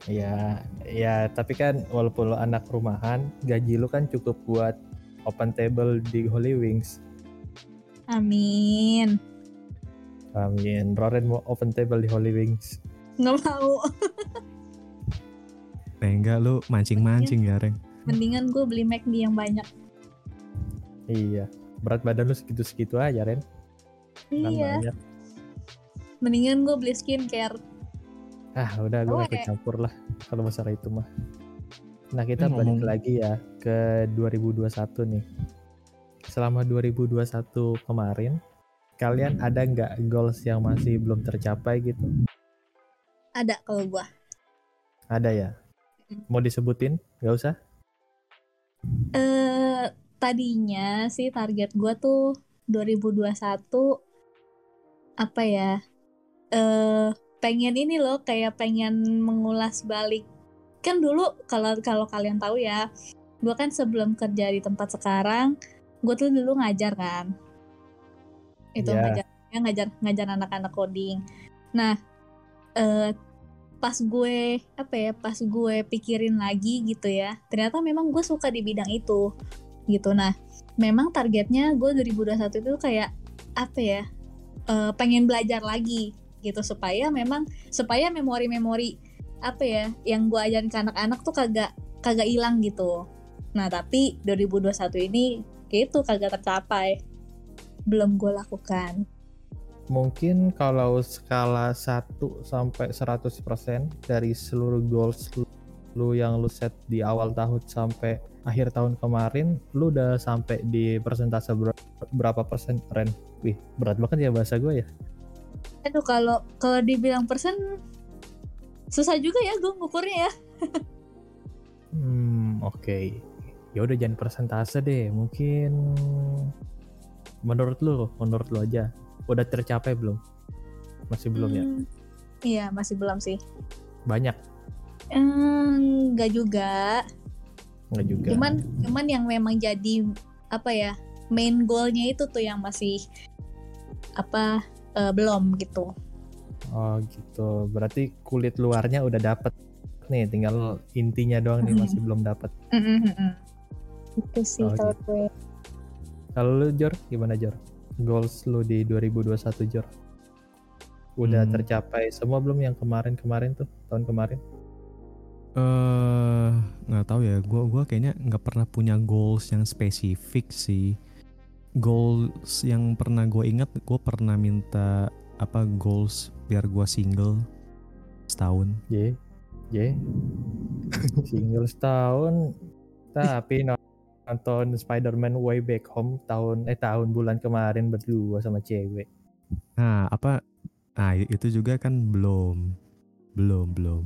Iya, ya tapi kan walaupun lu anak rumahan, gaji lu kan cukup buat open table di Holy Wings. Amin. Amin. Roren mau open table di Holy Wings. Nggak mau. Eh, enggak lu mancing-mancing ya, Reng. Mendingan gue beli McD yang banyak. Iya. Berat badan lu segitu-segitu aja, Ren. Kan Iya. banyak. Mendingan gue beli skincare. Ah, udah gue Oh, ikut campur lah kalau masalah itu mah. Nah, kita Eh, balik lagi ya ke 2021 nih. Selama 2021 kemarin, kalian ada nggak goals yang masih belum tercapai gitu? Ada kalau gue. Ada ya? Mau disebutin? Gak usah? Eh tadinya sih target gue tuh 2021 apa ya? Eh pengen ini loh kayak pengen mengulas balik. Kan dulu kalau kalau kalian tahu ya, gue kan sebelum kerja di tempat sekarang, gue tuh dulu ngajar kan. Itu Iya. ngajar ya, ngajar ngajar anak-anak coding. Nah, eh pas gue apa ya pas gue pikirin lagi gitu ya ternyata memang gue suka di bidang itu gitu nah memang targetnya gue 2021 itu kayak apa ya eh, pengen belajar lagi gitu supaya memang supaya memori-memori apa ya yang gue ajarin ke anak-anak tuh kagak kagak hilang gitu nah tapi 2021 ini gitu kagak tercapai belum gue lakukan Mungkin kalau skala 1 sampai 100% dari seluruh goals lu, yang lu set di awal tahun sampai akhir tahun kemarin, lu udah sampai di persentase ber- berapa persen, Ren? Wih, berat banget ya bahasa gue ya. Aduh kalau kalau dibilang persen susah juga ya gue ngukurnya ya. Hmm, oke. Ya udah jangan persentase deh. Mungkin menurut lu, menurut lu aja udah tercapai belum? Masih belum ya? Hmm, Iya masih belum sih. Banyak Hmm, Enggak juga. nggak juga? Cuman cuman yang memang jadi apa ya main goalnya itu tuh yang masih apa eh, belum gitu. Oh gitu. Berarti kulit luarnya udah dapet nih, tinggal intinya doang nih masih belum dapet. Itu sih Oh, kalau gitu. gue. Kalau lu Jor, gimana Jor? Goals lu di 2021 Jor? Udah Hmm. tercapai semua belum yang kemarin-kemarin tuh, tahun kemarin? Eh, nggak tahu ya. Gua gua kayaknya nggak pernah punya goals yang spesifik sih. Goals yang pernah gue ingat, gue pernah minta apa goals biar gue single setahun. Ye, ye. Single setahun, tapi nonton Spider-Man Way Back Home tahun eh tahun bulan kemarin berdua sama cewek. Nah, apa? Nah, itu juga kan belum, belum, belum.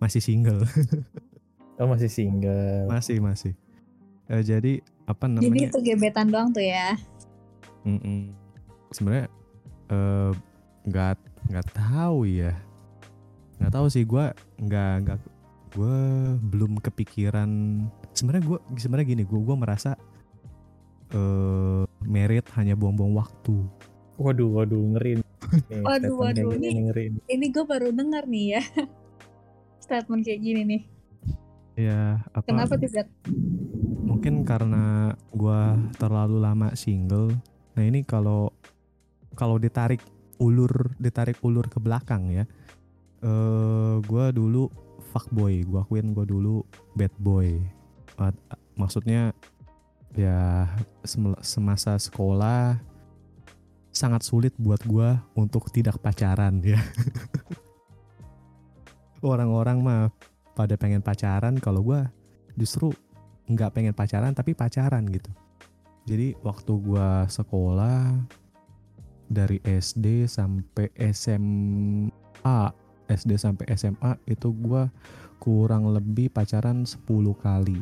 Masih single, Oh masih single. masih, masih. Eh, jadi apa Jadi namanya? itu gebetan doang tuh ya. Mm-mm. Sebenarnya eh, nggak nggak tahu ya, nggak tahu sih. Gue nggak nggak gue belum kepikiran. Sebenarnya gue sebenarnya gini, gue gue merasa eh merit hanya buang-buang waktu. Waduh, waduh, ngeri. nih. Waduh, statement kayak waduh, gini nih. ngeri. nih. Ini gue baru dengar nih ya. Statement kayak gini nih. ya apa Kenapa Zat? Mungkin karena gua terlalu lama single. Nah ini kalau kalau ditarik ulur ditarik ulur ke belakang ya. Eh gua dulu fuckboy gua akuin gua dulu bad boy. Maksudnya ya sem- semasa sekolah sangat sulit buat gua untuk tidak pacaran ya. Orang-orang mah pada pengen pacaran kalau gua justru nggak pengen pacaran tapi pacaran gitu. Jadi waktu gua sekolah dari SD sampai SMA SD sampai SMA itu gua kurang lebih pacaran 10 kali.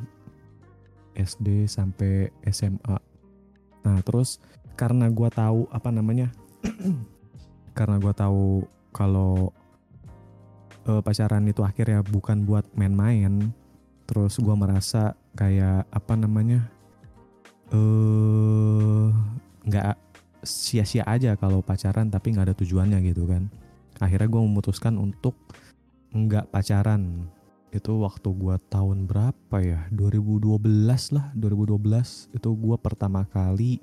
SD sampai SMA nah terus karena gua tahu apa namanya karena gua tahu kalau eh, pacaran itu akhirnya bukan buat main-main terus gua merasa kayak apa namanya eh nggak sia-sia aja kalau pacaran tapi nggak ada tujuannya gitu kan. Akhirnya gue memutuskan untuk nggak pacaran. Itu waktu gua tahun berapa ya? 2012 lah 2012 itu gua pertama kali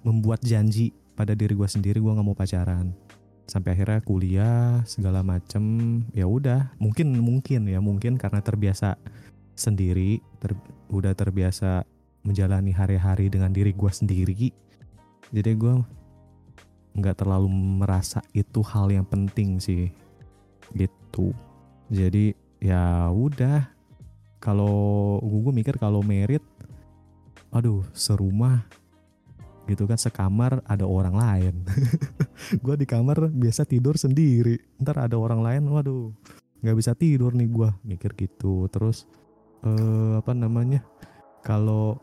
membuat janji pada diri gua sendiri gua nggak mau pacaran. Sampai akhirnya kuliah segala macem ya udah. Mungkin mungkin ya mungkin karena terbiasa sendiri ter- udah terbiasa menjalani hari-hari dengan diri gua sendiri. Jadi gua nggak terlalu merasa itu hal yang penting sih gitu. Jadi ya udah. Kalau gue mikir kalau merit aduh serumah gitu kan sekamar ada orang lain. Gue di kamar biasa tidur sendiri. Ntar ada orang lain waduh nggak bisa tidur nih gue mikir gitu. Terus eh, apa namanya kalau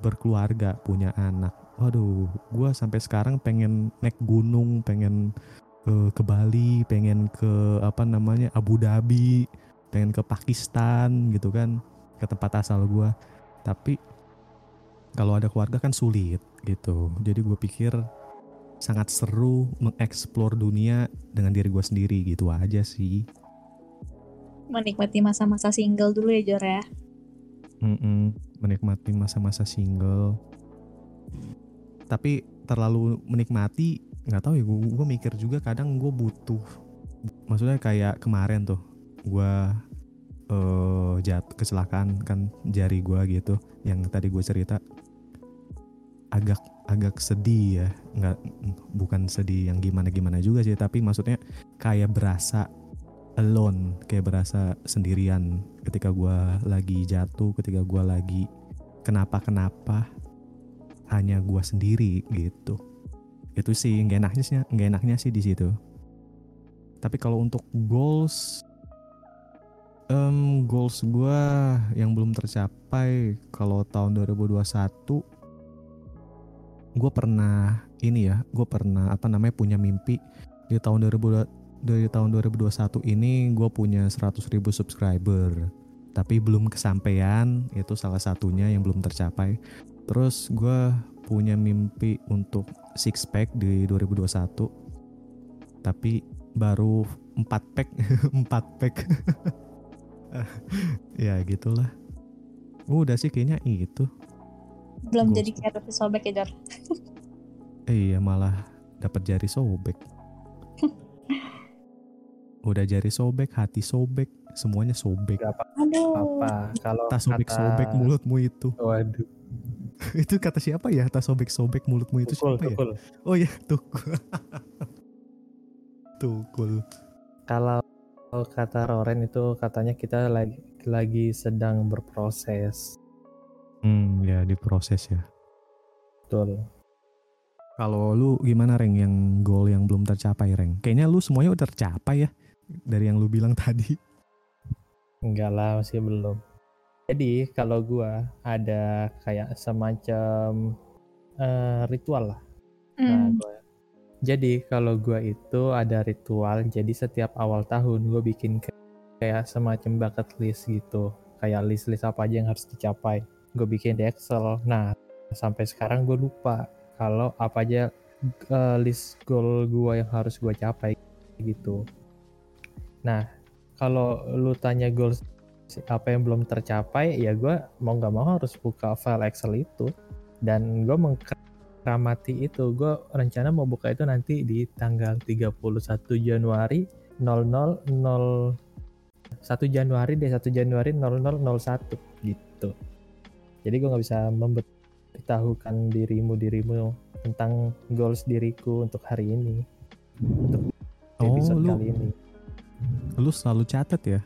berkeluarga punya anak. Waduh gue sampai sekarang pengen naik gunung pengen eh, ke Bali pengen ke apa namanya Abu Dhabi pengen ke Pakistan gitu kan ke tempat asal gue tapi kalau ada keluarga kan sulit gitu. Jadi gue pikir sangat seru mengeksplor dunia dengan diri gue sendiri gitu aja sih Menikmati masa-masa single dulu ya Jor ya. Mm-mm, menikmati masa-masa single. Tapi terlalu menikmati nggak tahu ya gue mikir juga kadang gue butuh. Maksudnya kayak kemarin tuh gue eh jat kecelakaan kan jari gue gitu yang tadi gue cerita. Agak agak sedih ya nggak bukan sedih yang gimana gimana juga sih tapi maksudnya kayak berasa alone kayak berasa sendirian ketika gue lagi jatuh ketika gue lagi kenapa kenapa hanya gue sendiri gitu. Itu sih nggak enaknya sih nggak enaknya sih di situ. Tapi kalau untuk goals em goals gue yang belum tercapai kalau tahun 2021 gue pernah ini ya gue pernah apa namanya punya mimpi di tahun 2000 dari tahun 2021 ini gue punya 100.000 subscriber. Tapi belum kesampaian itu salah satunya yang belum tercapai. Terus gue punya mimpi untuk six pack di 2021 tapi baru 4 pack 4 pack. Ya gitulah. Udah sih kayaknya itu. Belum Goals. jadi kayak Raffi Sobek ya Jor. iya malah dapat jari sobek udah jari sobek hati sobek semuanya sobek. Gak apa Aduh. apa kalau tas sobek kata- sobek mulutmu itu. Waduh, itu kata siapa ya? Tas sobek sobek mulutmu itu tukul, siapa ya? tukul. oh ya tukul. Tukul. Kalau kata Roren itu katanya kita lagi lagi sedang berproses. hmm ya diproses ya. Betul. kalau lu gimana reng? Yang goal yang belum tercapai reng? Kayaknya lu semuanya udah tercapai ya dari yang lu bilang tadi Enggak lah, masih belum. Jadi kalau gua ada kayak semacam eh, ritual lah. Nah, Hmm. gua- jadi kalau gua itu ada ritual. Jadi setiap awal tahun gue bikin kayak, kayak semacam bucket list gitu. Kayak list-list apa aja yang harus dicapai. Gue bikin di Excel. Nah, sampai sekarang gue lupa kalau apa aja eh, list goal gua yang harus gua capai gitu. Nah, kalau lu tanya goals apa yang belum tercapai ya gue mau nggak mau harus buka file Excel itu. Dan gue mengkeramati itu. Gue rencana mau buka itu nanti di tanggal 31 Januari 0001 Januari deh 1 Januari 0001 gitu. Jadi gue nggak bisa memberitahukan dirimu dirimu tentang goals diriku untuk hari ini untuk Oh, episode lu- kali ini Lu selalu catet ya?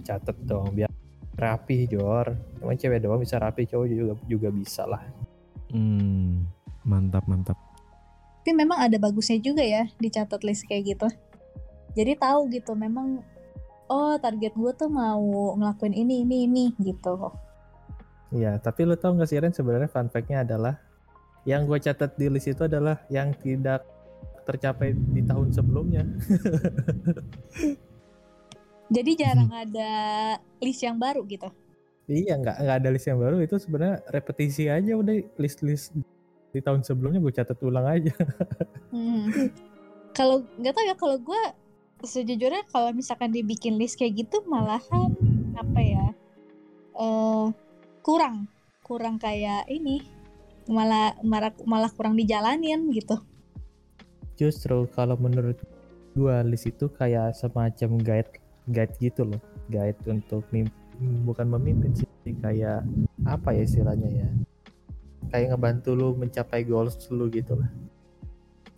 catet dong biar rapi Jor emang cewek doang bisa rapi cowok juga juga bisa lah Hmm, mantap mantap. Tapi memang ada bagusnya juga ya dicatat list kayak gitu. Jadi tahu gitu memang oh target gue tuh mau ngelakuin ini ini ini gitu. Iya, tapi lu tau gak sih Ren sebenarnya fun fact-nya adalah yang gue catat di list itu adalah yang tidak tercapai di tahun sebelumnya. Jadi jarang ada list yang baru gitu. iya, nggak nggak ada list yang baru itu sebenarnya repetisi aja udah list-list di tahun sebelumnya gue catat ulang aja. Hmm. Kalau nggak tahu ya kalau gue sejujurnya kalau misalkan dibikin list kayak gitu malahan apa ya eh kurang kurang kayak ini malah malah malah kurang dijalanin gitu. Justru kalau menurut gue list itu kayak semacam guide guide gitu loh, guide untuk mim- bukan memimpin sih, kayak apa ya istilahnya ya? Kayak ngebantu lu mencapai goals lu gitu lah.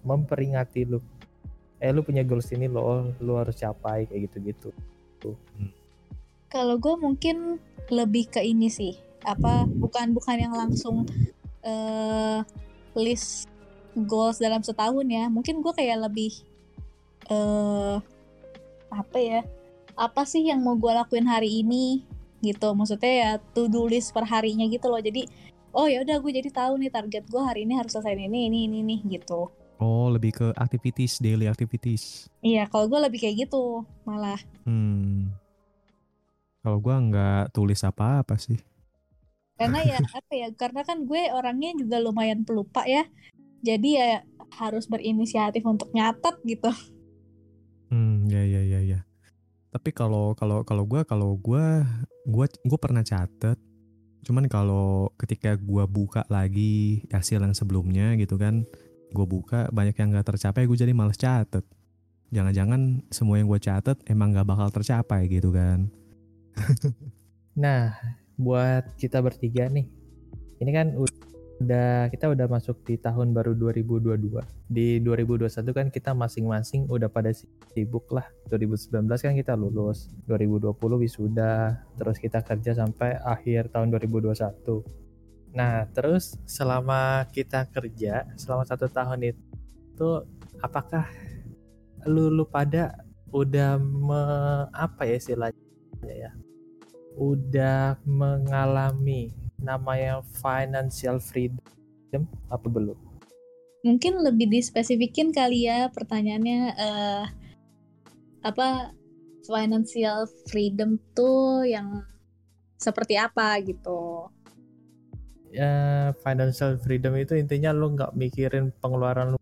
Memperingati lu. Eh lu punya goals ini lo, lu harus capai kayak gitu-gitu. Kalau gue mungkin lebih ke ini sih, apa bukan bukan yang langsung eh list goals dalam setahun ya. Mungkin gue kayak lebih eh apa ya? Apa sih yang mau gue lakuin hari ini gitu? Maksudnya ya to do list per harinya gitu loh. Jadi oh ya udah gue jadi tahu nih target gue hari ini harus selesai ini ini ini nih gitu. Oh, lebih ke activities, daily activities. Iya, kalau gue lebih kayak gitu malah. Hmm. Kalau gua nggak tulis apa-apa sih. karena ya apa ya karena kan gue orangnya juga lumayan pelupa ya jadi ya harus berinisiatif untuk nyatet gitu Hmm, ya ya ya ya. Tapi kalau kalau kalau gua kalau gua gua gua pernah catet. Cuman kalau ketika gua buka lagi hasil yang sebelumnya gitu kan, gua buka banyak yang nggak tercapai, gue jadi males catet. Jangan-jangan semua yang gua catet emang nggak bakal tercapai gitu kan? Nah, buat kita bertiga nih. Ini kan udah kita udah masuk di tahun baru 2022. Di 2021 kan kita masing-masing udah pada sibuk lah. 2019 kan kita lulus, 2020 wisuda, terus kita kerja sampai akhir tahun 2021. Nah, terus selama kita kerja selama satu tahun itu, apakah lu, lu pada udah me, apa ya istilahnya ya? udah mengalami namanya financial freedom apa belum? mungkin lebih dispesifikin kali ya pertanyaannya eh apa financial freedom tuh yang seperti apa gitu Ya, financial freedom itu intinya lu nggak mikirin pengeluaran lu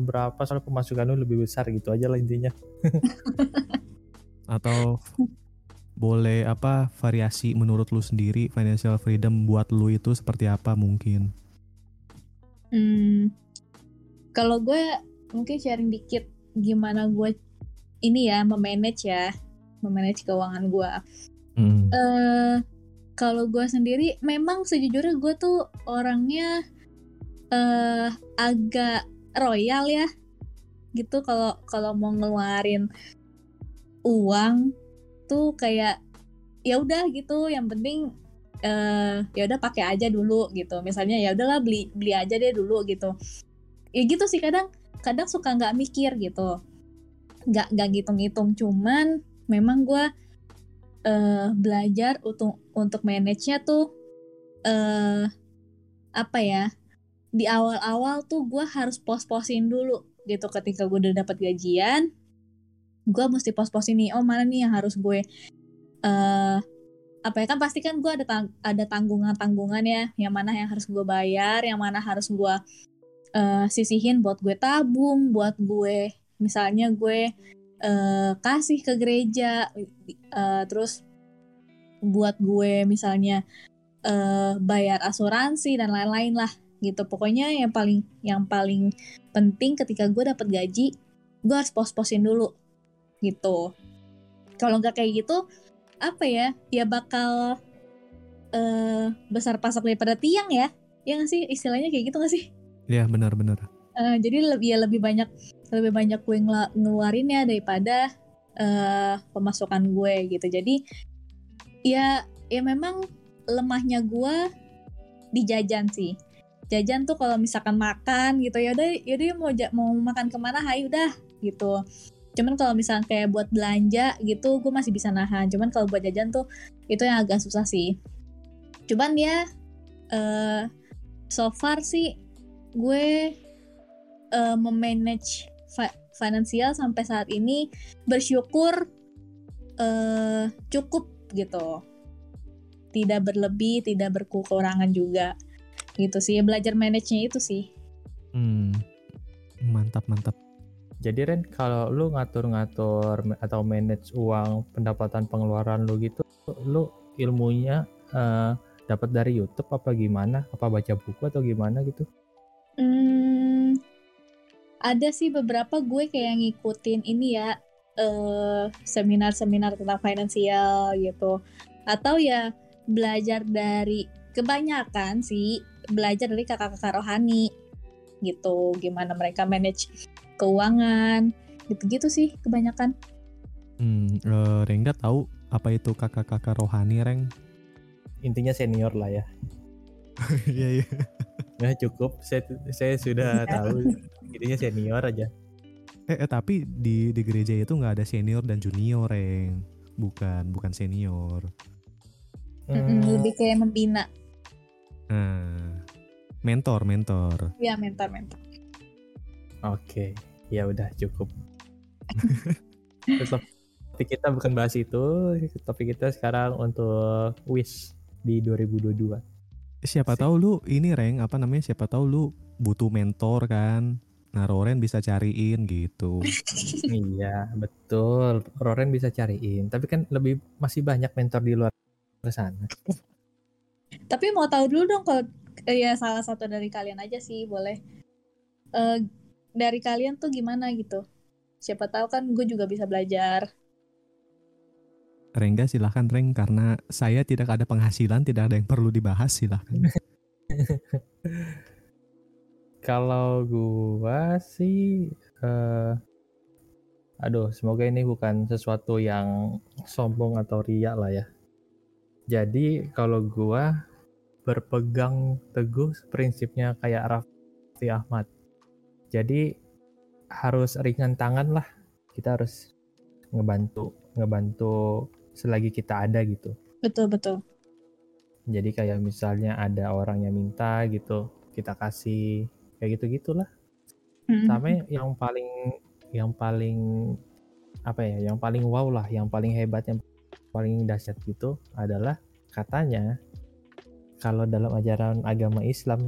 berapa soal pemasukan lu lebih besar gitu aja lah intinya. Atau boleh apa variasi menurut lu sendiri financial freedom buat lu itu seperti apa mungkin? hmm, kalau gue mungkin sharing dikit gimana gue ini ya memanage ya memanage keuangan gue Hmm. eh kalau gue sendiri memang sejujurnya gue tuh orangnya eh agak royal ya gitu kalau kalau mau ngeluarin uang tuh kayak ya udah gitu. Yang penting eh ya udah pakai aja dulu gitu. Misalnya ya udahlah beli beli aja deh dulu gitu. Ya gitu sih kadang kadang suka nggak mikir gitu. Nggak nggak ngitung-ngitung. Cuman memang gue eh belajar untuk untuk manage-nya tuh eh apa ya di awal-awal tuh gue harus pos-posin dulu gitu. Ketika gue udah dapat gajian gue mesti pos-posin nih oh mana nih yang harus gue eh apa ya kan pasti kan gue ada tang- ada tanggungan-tanggungan ya. Yang mana yang harus gue bayar yang mana harus gue eh, sisihin buat gue tabung buat gue misalnya gue eh, kasih ke gereja. Eh, terus buat gue misalnya eh, bayar asuransi dan lain-lain lah gitu. Pokoknya yang paling yang paling penting ketika gue dapat gaji gue harus pos-posin dulu gitu. Kalau nggak kayak gitu apa ya? Ya bakal eh besar pasak daripada tiang ya. Ya nggak sih? Istilahnya kayak gitu nggak sih? Ya benar-benar. Eh, jadi lebih ya lebih banyak lebih banyak gue ngela- ngeluarinnya daripada eh pemasukan gue gitu. Jadi ya ya memang lemahnya gue di jajan sih. Jajan tuh kalau misalkan makan gitu ya udah yaudah mau mau makan ke mana hayu udah gitu cuman kalau misalkan kayak buat belanja gitu gue masih bisa nahan cuman kalau buat jajan tuh itu yang agak susah sih cuman ya eh so far sih gue eh, memanage fi- finansial sampai saat ini bersyukur eh cukup gitu tidak berlebih tidak berkekurangan juga gitu sih belajar manage-nya itu sih Hmm. Mantap mantap. Jadi Ren, kalau lu ngatur-ngatur atau manage uang pendapatan pengeluaran lu gitu, lu ilmunya eh, dapat dari YouTube apa gimana? Apa baca buku atau gimana gitu? Hmm, ada sih beberapa gue kayak ngikutin ini ya eh seminar-seminar tentang finansial gitu atau ya belajar dari kebanyakan sih belajar dari kakak-kakak rohani gitu gimana mereka manage keuangan gitu-gitu sih kebanyakan Hmm. eh, Rengga tahu apa itu kakak-kakak rohani Reng? Intinya senior lah ya. Iya iya. Ya cukup, saya, saya sudah tahu. Intinya senior aja. Eh, eh, tapi di di gereja itu nggak ada senior dan junior Reng. Bukan bukan senior. Hmm, lebih kayak membina Nah, mentor mentor. ya mentor mentor Oke, ya udah cukup. Terus topik kita bukan bahas itu, topik kita sekarang untuk wish di 2022. Siapa Sip. tahu lu ini Reng apa namanya? Siapa tahu lu butuh mentor kan? Nah, Roren bisa cariin gitu. iya, betul. Roren bisa cariin, tapi kan lebih masih banyak mentor di luar sana. Tapi mau tahu dulu dong kalau eh, ya salah satu dari kalian aja sih boleh. Eh dari kalian tuh gimana gitu? Siapa tahu kan gue juga bisa belajar. Rengga silahkan Reng karena saya tidak ada penghasilan, tidak ada yang perlu dibahas silahkan. Kalau gua sih eh aduh, semoga ini bukan sesuatu yang sombong atau riak lah ya. Jadi kalau gua berpegang teguh prinsipnya kayak Raffi Ahmad. Jadi harus ringan tangan lah. Kita harus ngebantu, ngebantu selagi kita ada gitu. Betul betul. Jadi kayak misalnya ada orang yang minta gitu, kita kasih kayak gitu gitulah. Mm-mm. Sama yang paling yang paling apa ya, yang paling wow lah, yang paling hebat, yang paling dahsyat gitu adalah katanya kalau dalam ajaran agama Islam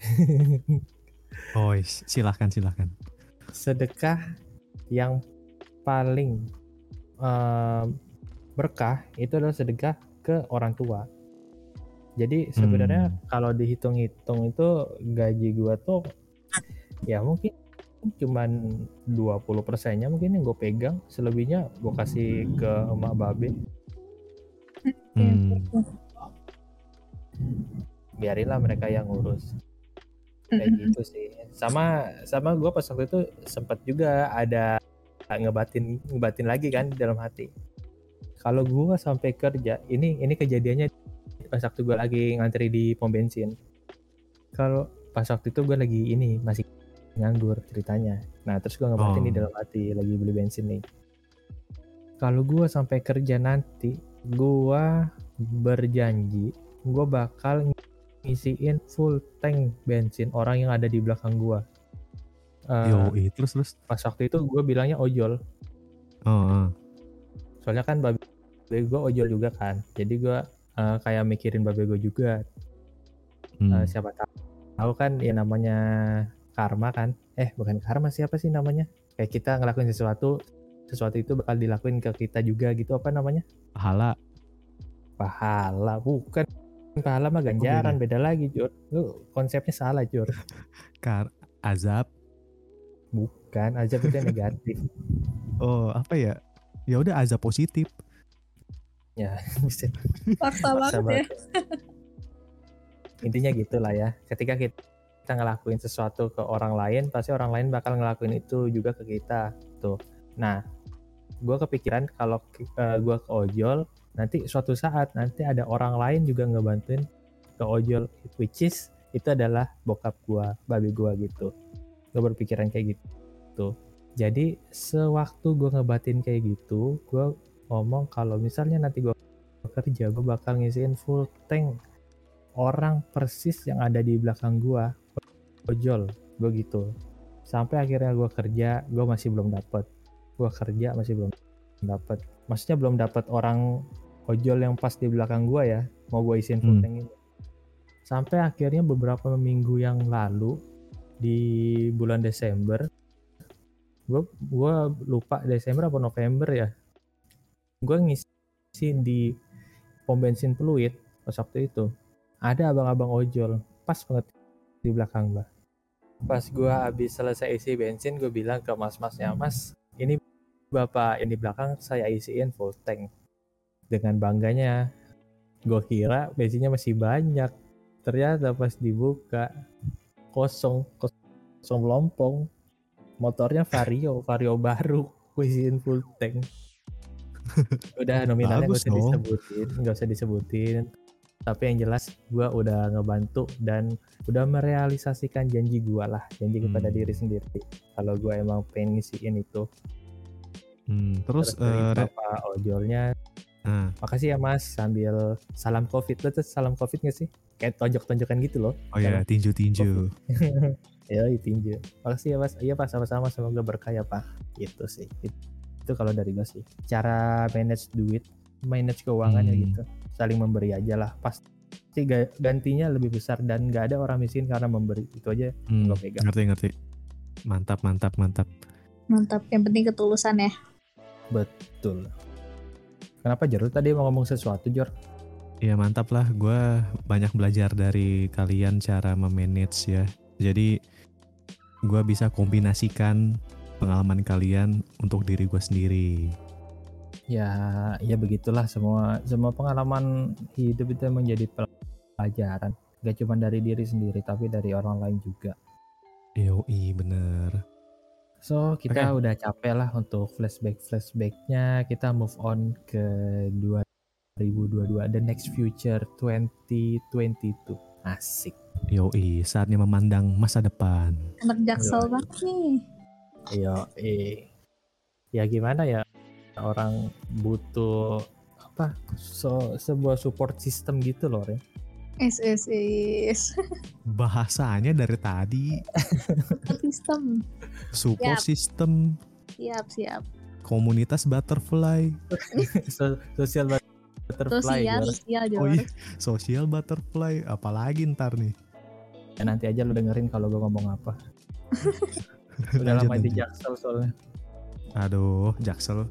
Oh, is- silahkan silahkan. sedekah yang paling eh, berkah itu adalah sedekah ke orang tua. Jadi sebenarnya Hmm. kalau dihitung-hitung itu gaji gua tuh ya mungkin cuman 20 persennya mungkin yang gue pegang selebihnya gue kasih ke emak babe Hmm. Biarinlah mereka yang ngurus. Kayak Mm-mm. gitu sih. Sama sama gue pas waktu itu sempat juga ada ngebatin ngebatin lagi kan di dalam hati. Kalau gue sampai kerja ini ini kejadiannya pas waktu gue lagi ngantri di pom bensin. Kalau pas waktu itu gue lagi ini masih nganggur ceritanya. Nah terus gue ngebatin Oh. di dalam hati lagi beli bensin nih. Kalau gue sampai kerja nanti gue berjanji gue bakal ngisiin full tank bensin orang yang ada di belakang gua. Eh, Yo, terus terus. pas waktu itu gue bilangnya ojol, Oh, oh. soalnya kan babe gue ojol juga kan, jadi gua eh, kayak mikirin babe gue juga. Hmm. Eh, siapa tahu, tahu kan ya namanya karma kan? Eh bukan karma siapa sih namanya? Kayak kita ngelakuin sesuatu sesuatu itu bakal dilakuin ke kita juga gitu apa namanya Pahala. pahala bukan pahala mah ganjaran beda lagi Jur lu konsepnya salah Jur Kar azab. bukan aja itu yang negatif Oh, apa ya? Ya udah azab positif. ya bisa Fakta Paksa banget ya. intinya gitulah ya ketika kita, kita ngelakuin sesuatu ke orang lain pasti orang lain bakal ngelakuin itu juga ke kita tuh nah gue kepikiran kalau uh, gue ke ojol nanti suatu saat nanti ada orang lain juga ngebantuin ke ojol which is itu adalah bokap gue babi gue gitu. Gue berpikiran kayak gitu. Jadi sewaktu gue ngebatin kayak gitu gue ngomong kalau misalnya nanti gue kerja gue bakal ngisiin full tank orang persis yang ada di belakang gua ojol gue gitu. Sampai akhirnya gua kerja gue masih belum dapet. Gua kerja masih belum dapet. Maksudnya belum dapet orang ojol yang pas di belakang gua ya mau gue isiin full Hmm. tank ini. Sampai akhirnya beberapa minggu yang lalu di bulan Desember gue gua lupa Desember apa November ya gue ngisi di pom bensin Pluit pas waktu itu. Ada abang-abang ojol pas banget di belakang gua. Pas gua habis selesai isi bensin gue bilang ke mas-masnya mas ini bapak yang di belakang saya isiin full tank dengan bangganya. Gue kira bensinnya masih banyak. Ternyata pas dibuka kosong kosong melompong motornya vario vario baru gue isiin full tank. Udah nominalnya gak usah dong. disebutin nggak usah disebutin. Tapi yang jelas gue udah ngebantu dan udah merealisasikan janji gue lah janji kepada Hmm. diri sendiri. Kalau gue emang pengen ngisiin itu. Hmm, terus, dari eh, Re- bapak ojolnya nah, makasih ya mas sambil salam covid lo tuh salam covid gak sih kayak tonjok-tonjokan gitu loh oh ya Salam. tinju-tinju. ya tinju makasih ya mas iya pak sama-sama semoga berkah ya pak gitu sih itu, itu kalau dari gue sih cara manage duit manage keuangannya Hmm. gitu saling memberi aja lah pasti ga- gantinya lebih besar dan nggak ada orang miskin karena memberi itu aja Hmm, Gua pegang. ngerti ngerti. Mantap mantap mantap. Mantap. Yang penting ketulusan ya. betul kenapa Jor tadi mau ngomong sesuatu Jor Iya mantap lah, gue banyak belajar dari kalian cara memanage ya. Jadi gue bisa kombinasikan pengalaman kalian untuk diri gue sendiri. ya ya begitulah semua semua pengalaman hidup itu menjadi pelajaran gak cuma dari diri sendiri tapi dari orang lain juga Yoi bener. So kita Oke. udah capek lah untuk flashback flashbacknya kita move on ke 2022 the next future 2022 asik Yoi, saatnya memandang masa depan. Anak jaksel banget nih. yo eh ya gimana ya orang butuh apa so sebuah support system gitu loh Ren. Is is is. Bahasanya dari tadi Sistem. support Yap. system, Siap siap. komunitas butterfly, so, sosial butterfly Sosial sosial oh iya, social butterfly, apalagi ntar nih. Ya, nanti aja lu dengerin kalau gue ngomong apa udah lama di jaksel soalnya Aduh, jaksel.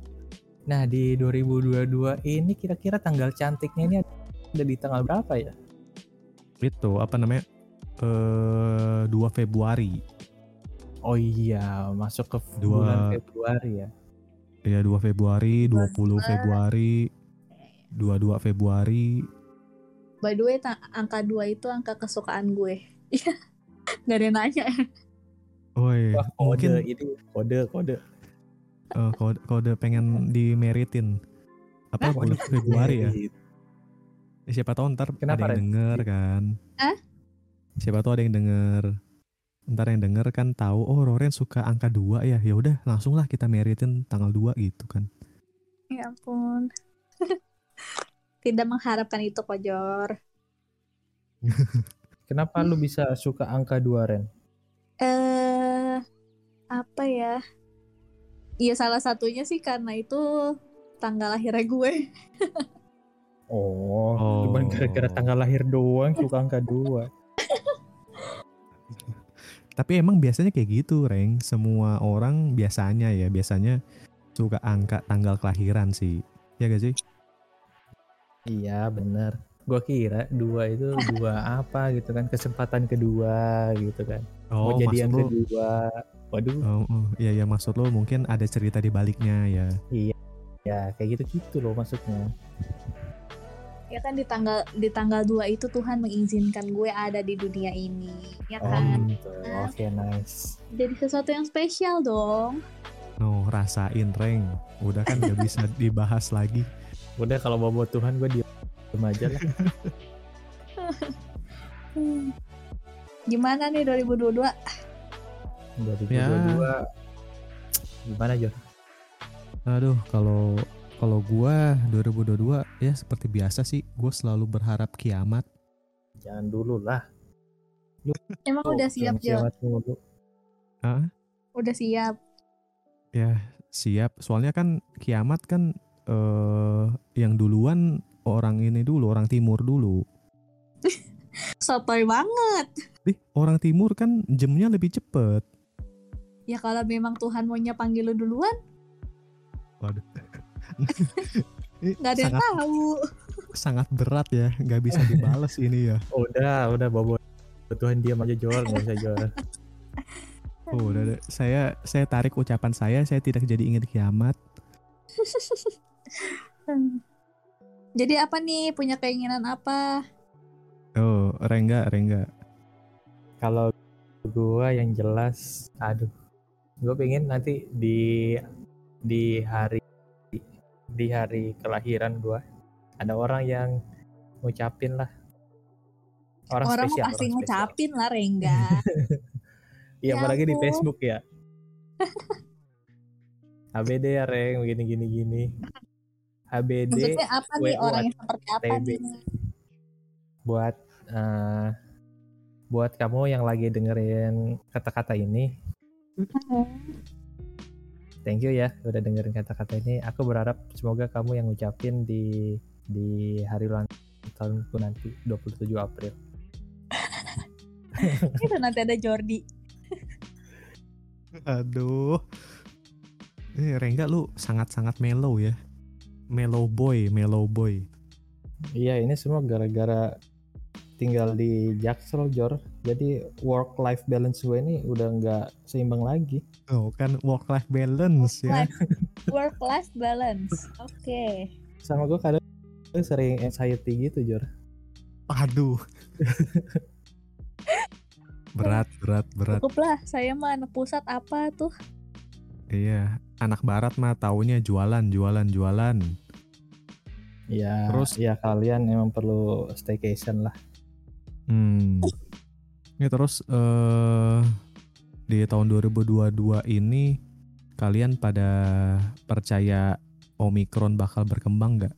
Nah di 2022 ini kira-kira tanggal cantiknya ini ada di tanggal berapa ya? Itu apa namanya? Eh 2 Februari. Oh iya masuk ke Dua- bulan Februari ya. Ya 2 Februari, 20 Februari, 22 Februari. By the way, angka 2 itu angka kesukaan gue. Iya. Gak ada yang nanya. Woi, Wah mungkin kode ini kode kode. eh, kode, kode pengen dimeritin. Apa Hah? bulan Februari ya? Eh, Siapa tahu ntar Kenapa, ada yang denger kan. Hah? Siapa tahu ada yang denger. Ntar yang denger kan tahu oh Roren suka angka 2 ya. Ya udah langsung lah kita meritin tanggal 2 gitu kan. Ya ampun. Tidak mengharapkan itu kok Jor. Kenapa lu bisa suka angka 2 Ren? Eh apa ya? Iya salah satunya sih karena itu tanggal lahirnya gue. Oh, Oh. cuman gara-gara tanggal lahir doang suka angka 2. Tapi emang biasanya kayak gitu, Reng. Semua orang biasanya ya, biasanya suka angka tanggal kelahiran sih. Ya gak sih? Iya bener. Gua kira dua itu dua apa gitu kan kesempatan kedua gitu kan. Oh, Mau jadi yang lo, kedua. Waduh. oh, oh, iya ya maksud lo mungkin ada cerita di baliknya ya. Ya kayak gitu gitu loh maksudnya. Ya kan di tanggal di tanggal 2 itu Tuhan mengizinkan gue ada di dunia ini. Ya Oh kan? gitu. Oke nice. Jadi sesuatu yang spesial dong. No, rasain Reng. Udah kan gak bisa dibahas lagi. Udah kalau mau buat Tuhan gue diem aja lah. Hmm. Gimana nih 2022? 2022. Ya. Gimana Jor? Aduh, kalau kalau gua 2022 ya seperti biasa sih, gue selalu berharap kiamat. Jangan dulu lah. Emang Oh, udah siap, Jo? Ah, Udah siap. ya siap. Soalnya kan kiamat kan eh yang duluan orang ini dulu, orang timur dulu. Sotoy banget. Ih, orang timur kan jamnya lebih cepet. Ya kalau memang Tuhan maunya panggil lu duluan, Waduh. Nggak ada yang sangat, tahu. sangat berat ya, nggak bisa dibales ini ya. Udah, udah bawa Tuhan diam aja Jor, nggak usah Jor. Oh, udah, udah. Saya saya tarik ucapan saya, saya tidak jadi ingin kiamat. Jadi apa nih? Punya keinginan apa? Oh, Rengga, Rengga. Kalau gua yang jelas, aduh, gue pengen nanti di di hari di hari kelahiran gua ada orang yang ngucapin lah orang, Orang spesial, pasti orang spesial. ngucapin lah, Rengga. Iya, Ya apalagi di. Facebook ya. HBD ya, Reng, begini gini gini. HBD Maksudnya apa nih orang yang seperti apa TB. nih? buat eh, buat kamu yang lagi dengerin kata-kata ini, thank you ya udah dengerin kata-kata ini. Aku berharap semoga kamu yang ngucapin di di hari ulang tahunku nanti 27 April. Itu nanti ada Jordi. Aduh. Eh, Rengga lu sangat-sangat mellow ya. Mellow boy, mellow boy. Iya, ini semua gara-gara tinggal di Jaksel, Jor. Jadi work life balance gue ini udah nggak seimbang lagi. Oh, kan work life balance ya. Work life balance. Oke. Sama gue kadang sering anxiety gitu, Jor. Aduh. berat, berat, berat. Cukup lah. Saya mah anak pusat apa tuh? Iya, anak barat mah taunya jualan, jualan, jualan. Ya, Terus- ya kalian emang perlu staycation lah. Hmm. Ya terus eh di tahun 2022 ini kalian pada percaya Omikron bakal berkembang nggak?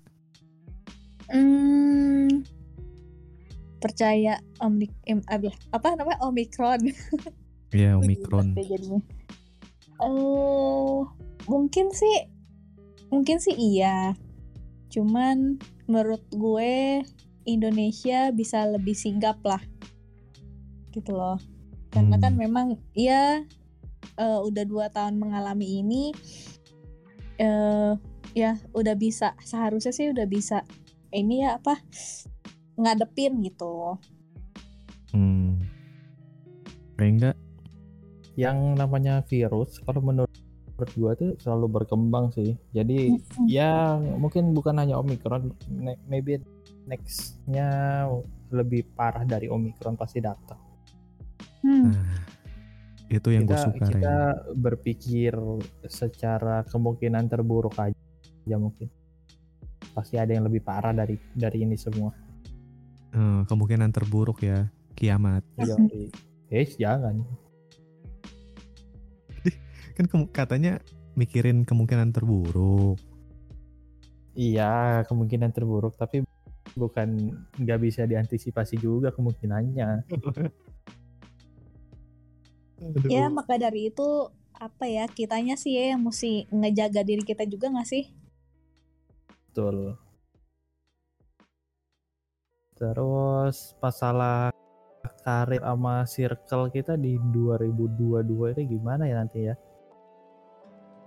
Hmm, percaya omik apa namanya omikron Iya, Omikron. Deh jadinya. Eh, mungkin sih mungkin sih iya cuman menurut gue Indonesia bisa lebih sigap lah gitu loh karena Hmm. kan memang ya eh, udah dua tahun mengalami ini eh ya udah bisa seharusnya sih udah bisa ini ya apa ngadepin gitu Hmm. Enggak. Yang namanya virus, kalau menurut gue tuh selalu berkembang sih. Jadi ya mungkin bukan hanya Omicron, ne- maybe nextnya lebih parah dari Omicron pasti datang. Hmm. Nah, itu yang gue kita suka, kita Ren. berpikir secara kemungkinan terburuk aja mungkin. Pasti ada yang lebih parah dari dari ini semua. Eh, kemungkinan terburuk ya, kiamat. Yo, eh jangan. Kan katanya mikirin kemungkinan terburuk. Iya, kemungkinan terburuk tapi bukan nggak bisa diantisipasi juga kemungkinannya. Ya maka dari itu apa ya kitanya sih ya yang mesti ngejaga diri kita juga gak sih? Betul. Terus masalah karir sama circle kita di 2022 ini gimana ya nanti ya?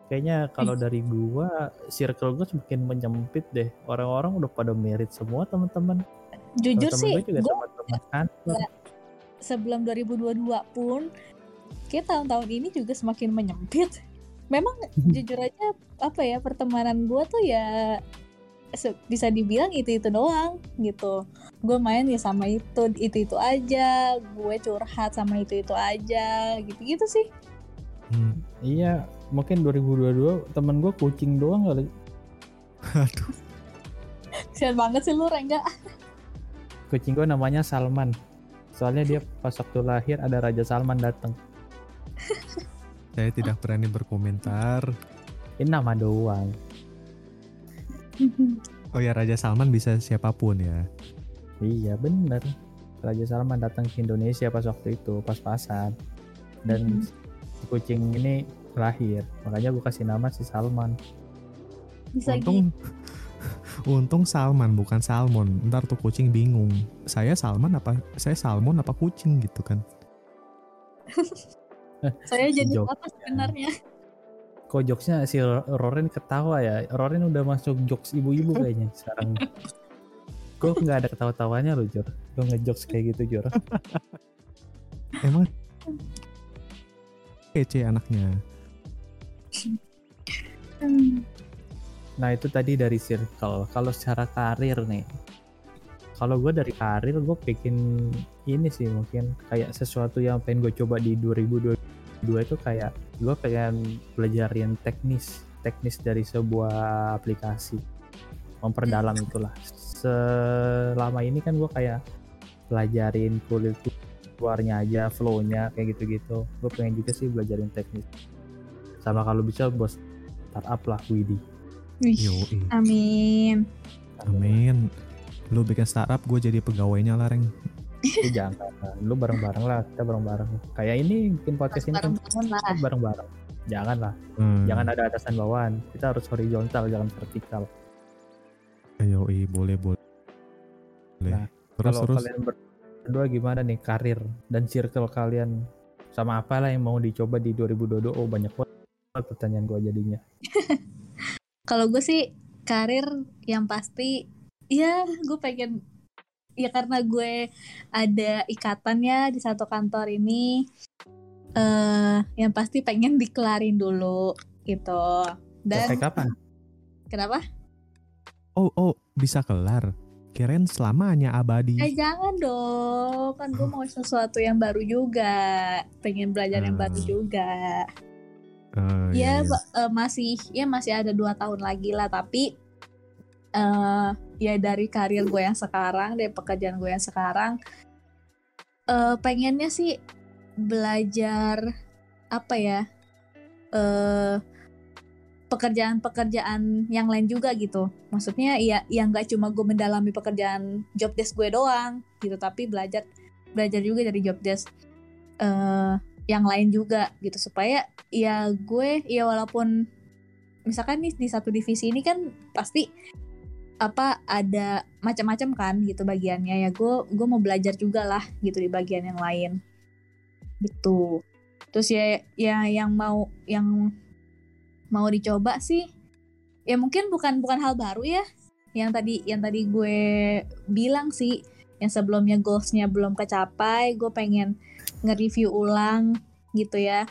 kayaknya kalau dari gua circle gua semakin menyempit deh orang-orang udah pada merit semua teman-teman Jujur Teman-teman sih, gua juga gue teman-teman kantor sebelum 2022 pun kayak tahun-tahun ini juga semakin menyempit. Memang jujur aja apa ya pertemanan gue tuh ya bisa dibilang itu itu doang gitu. Gue main ya sama itu itu itu aja, gue curhat sama itu itu aja, gitu gitu sih. Hmm. iya mungkin 2022 temen gua kucing doang kali Aduh. Kasian banget sih lu Rengga. kucing gua namanya Salman soalnya dia pas waktu lahir ada Raja Salman datang Saya tidak berani berkomentar. ini nama doang Oh ya Raja Salman bisa siapa pun ya. iya bener Raja Salman datang ke Indonesia pas waktu itu pas-pasan dan Mhm. si kucing ini lahir makanya gua kasih nama si Salman Bisa gitu. Untung Untung Salman bukan Salmon. Ntar tuh kucing bingung. Saya Salman apa saya Salmon apa kucing gitu kan. Saya jadi Jok. apa sebenarnya? kok jokesnya si Rorin ketawa ya Rorin udah masuk jokes ibu-ibu kayaknya sekarang gue nggak ada ketawa-tawanya loh Jor gue ngejokes kayak gitu Jor Emang kece anaknya. Nah itu tadi dari circle. Kalau secara karir nih, kalau gue dari karir gue bikin ini sih mungkin kayak sesuatu yang pengen gue coba di 2022 itu kayak gue pengen belajarin teknis teknis dari sebuah aplikasi memperdalam itulah selama ini kan gue kayak pelajarin kulit luarnya aja flow-nya kayak gitu-gitu gue pengen juga sih belajarin teknis sama kalau bisa bos startup lah Widi. Amin. Amin. Lu bikin startup gue jadi pegawainya lah Reng. Eh, jangan lu bareng-bareng lah kita bareng-bareng. Kayak ini bikin podcast ini kan Bareng-bareng jangan lah. Hmm. jangan ada atasan bawahan kita harus horizontal jangan vertikal. Yoi, boleh boleh. Boleh. Nah, terus kalau terus. kalian berdua gimana nih karir dan circle kalian? Sama apa lah yang mau dicoba di 2022 oh banyak banget pertanyaan gua jadinya. Kalau gue sih karir yang pasti ya gue pengen ya karena gue ada ikatannya di satu kantor ini eh yang pasti pengen dikelarin dulu gitu. Dan sampai kapan kenapa? Oh oh bisa kelar. Kirain selamanya abadi. Eh jangan dong, kan gue mau sesuatu yang baru juga, pengen belajar yang baru Hmm. juga. Iya, ya iya. ba- eh, masih ya masih ada dua tahun lagi lah tapi eh ya dari karir gue yang sekarang dari pekerjaan gue yang sekarang eh pengennya sih belajar apa ya eh pekerjaan-pekerjaan yang lain juga gitu. Maksudnya ya yang nggak cuma gue mendalami pekerjaan job desk gue doang gitu tapi belajar belajar juga dari job desk eh yang lain juga gitu. Supaya ya gue ya walaupun misalkan nih di satu divisi ini kan pasti apa ada macam-macam kan gitu bagiannya ya. Gue gue mau belajar juga lah gitu di bagian yang lain. Gitu. Terus ya ya yang mau yang mau dicoba sih ya mungkin bukan bukan hal baru ya. Yang tadi yang tadi gue bilang sih yang sebelumnya goalsnya belum kecapai gue pengen nge-review ulang gitu ya.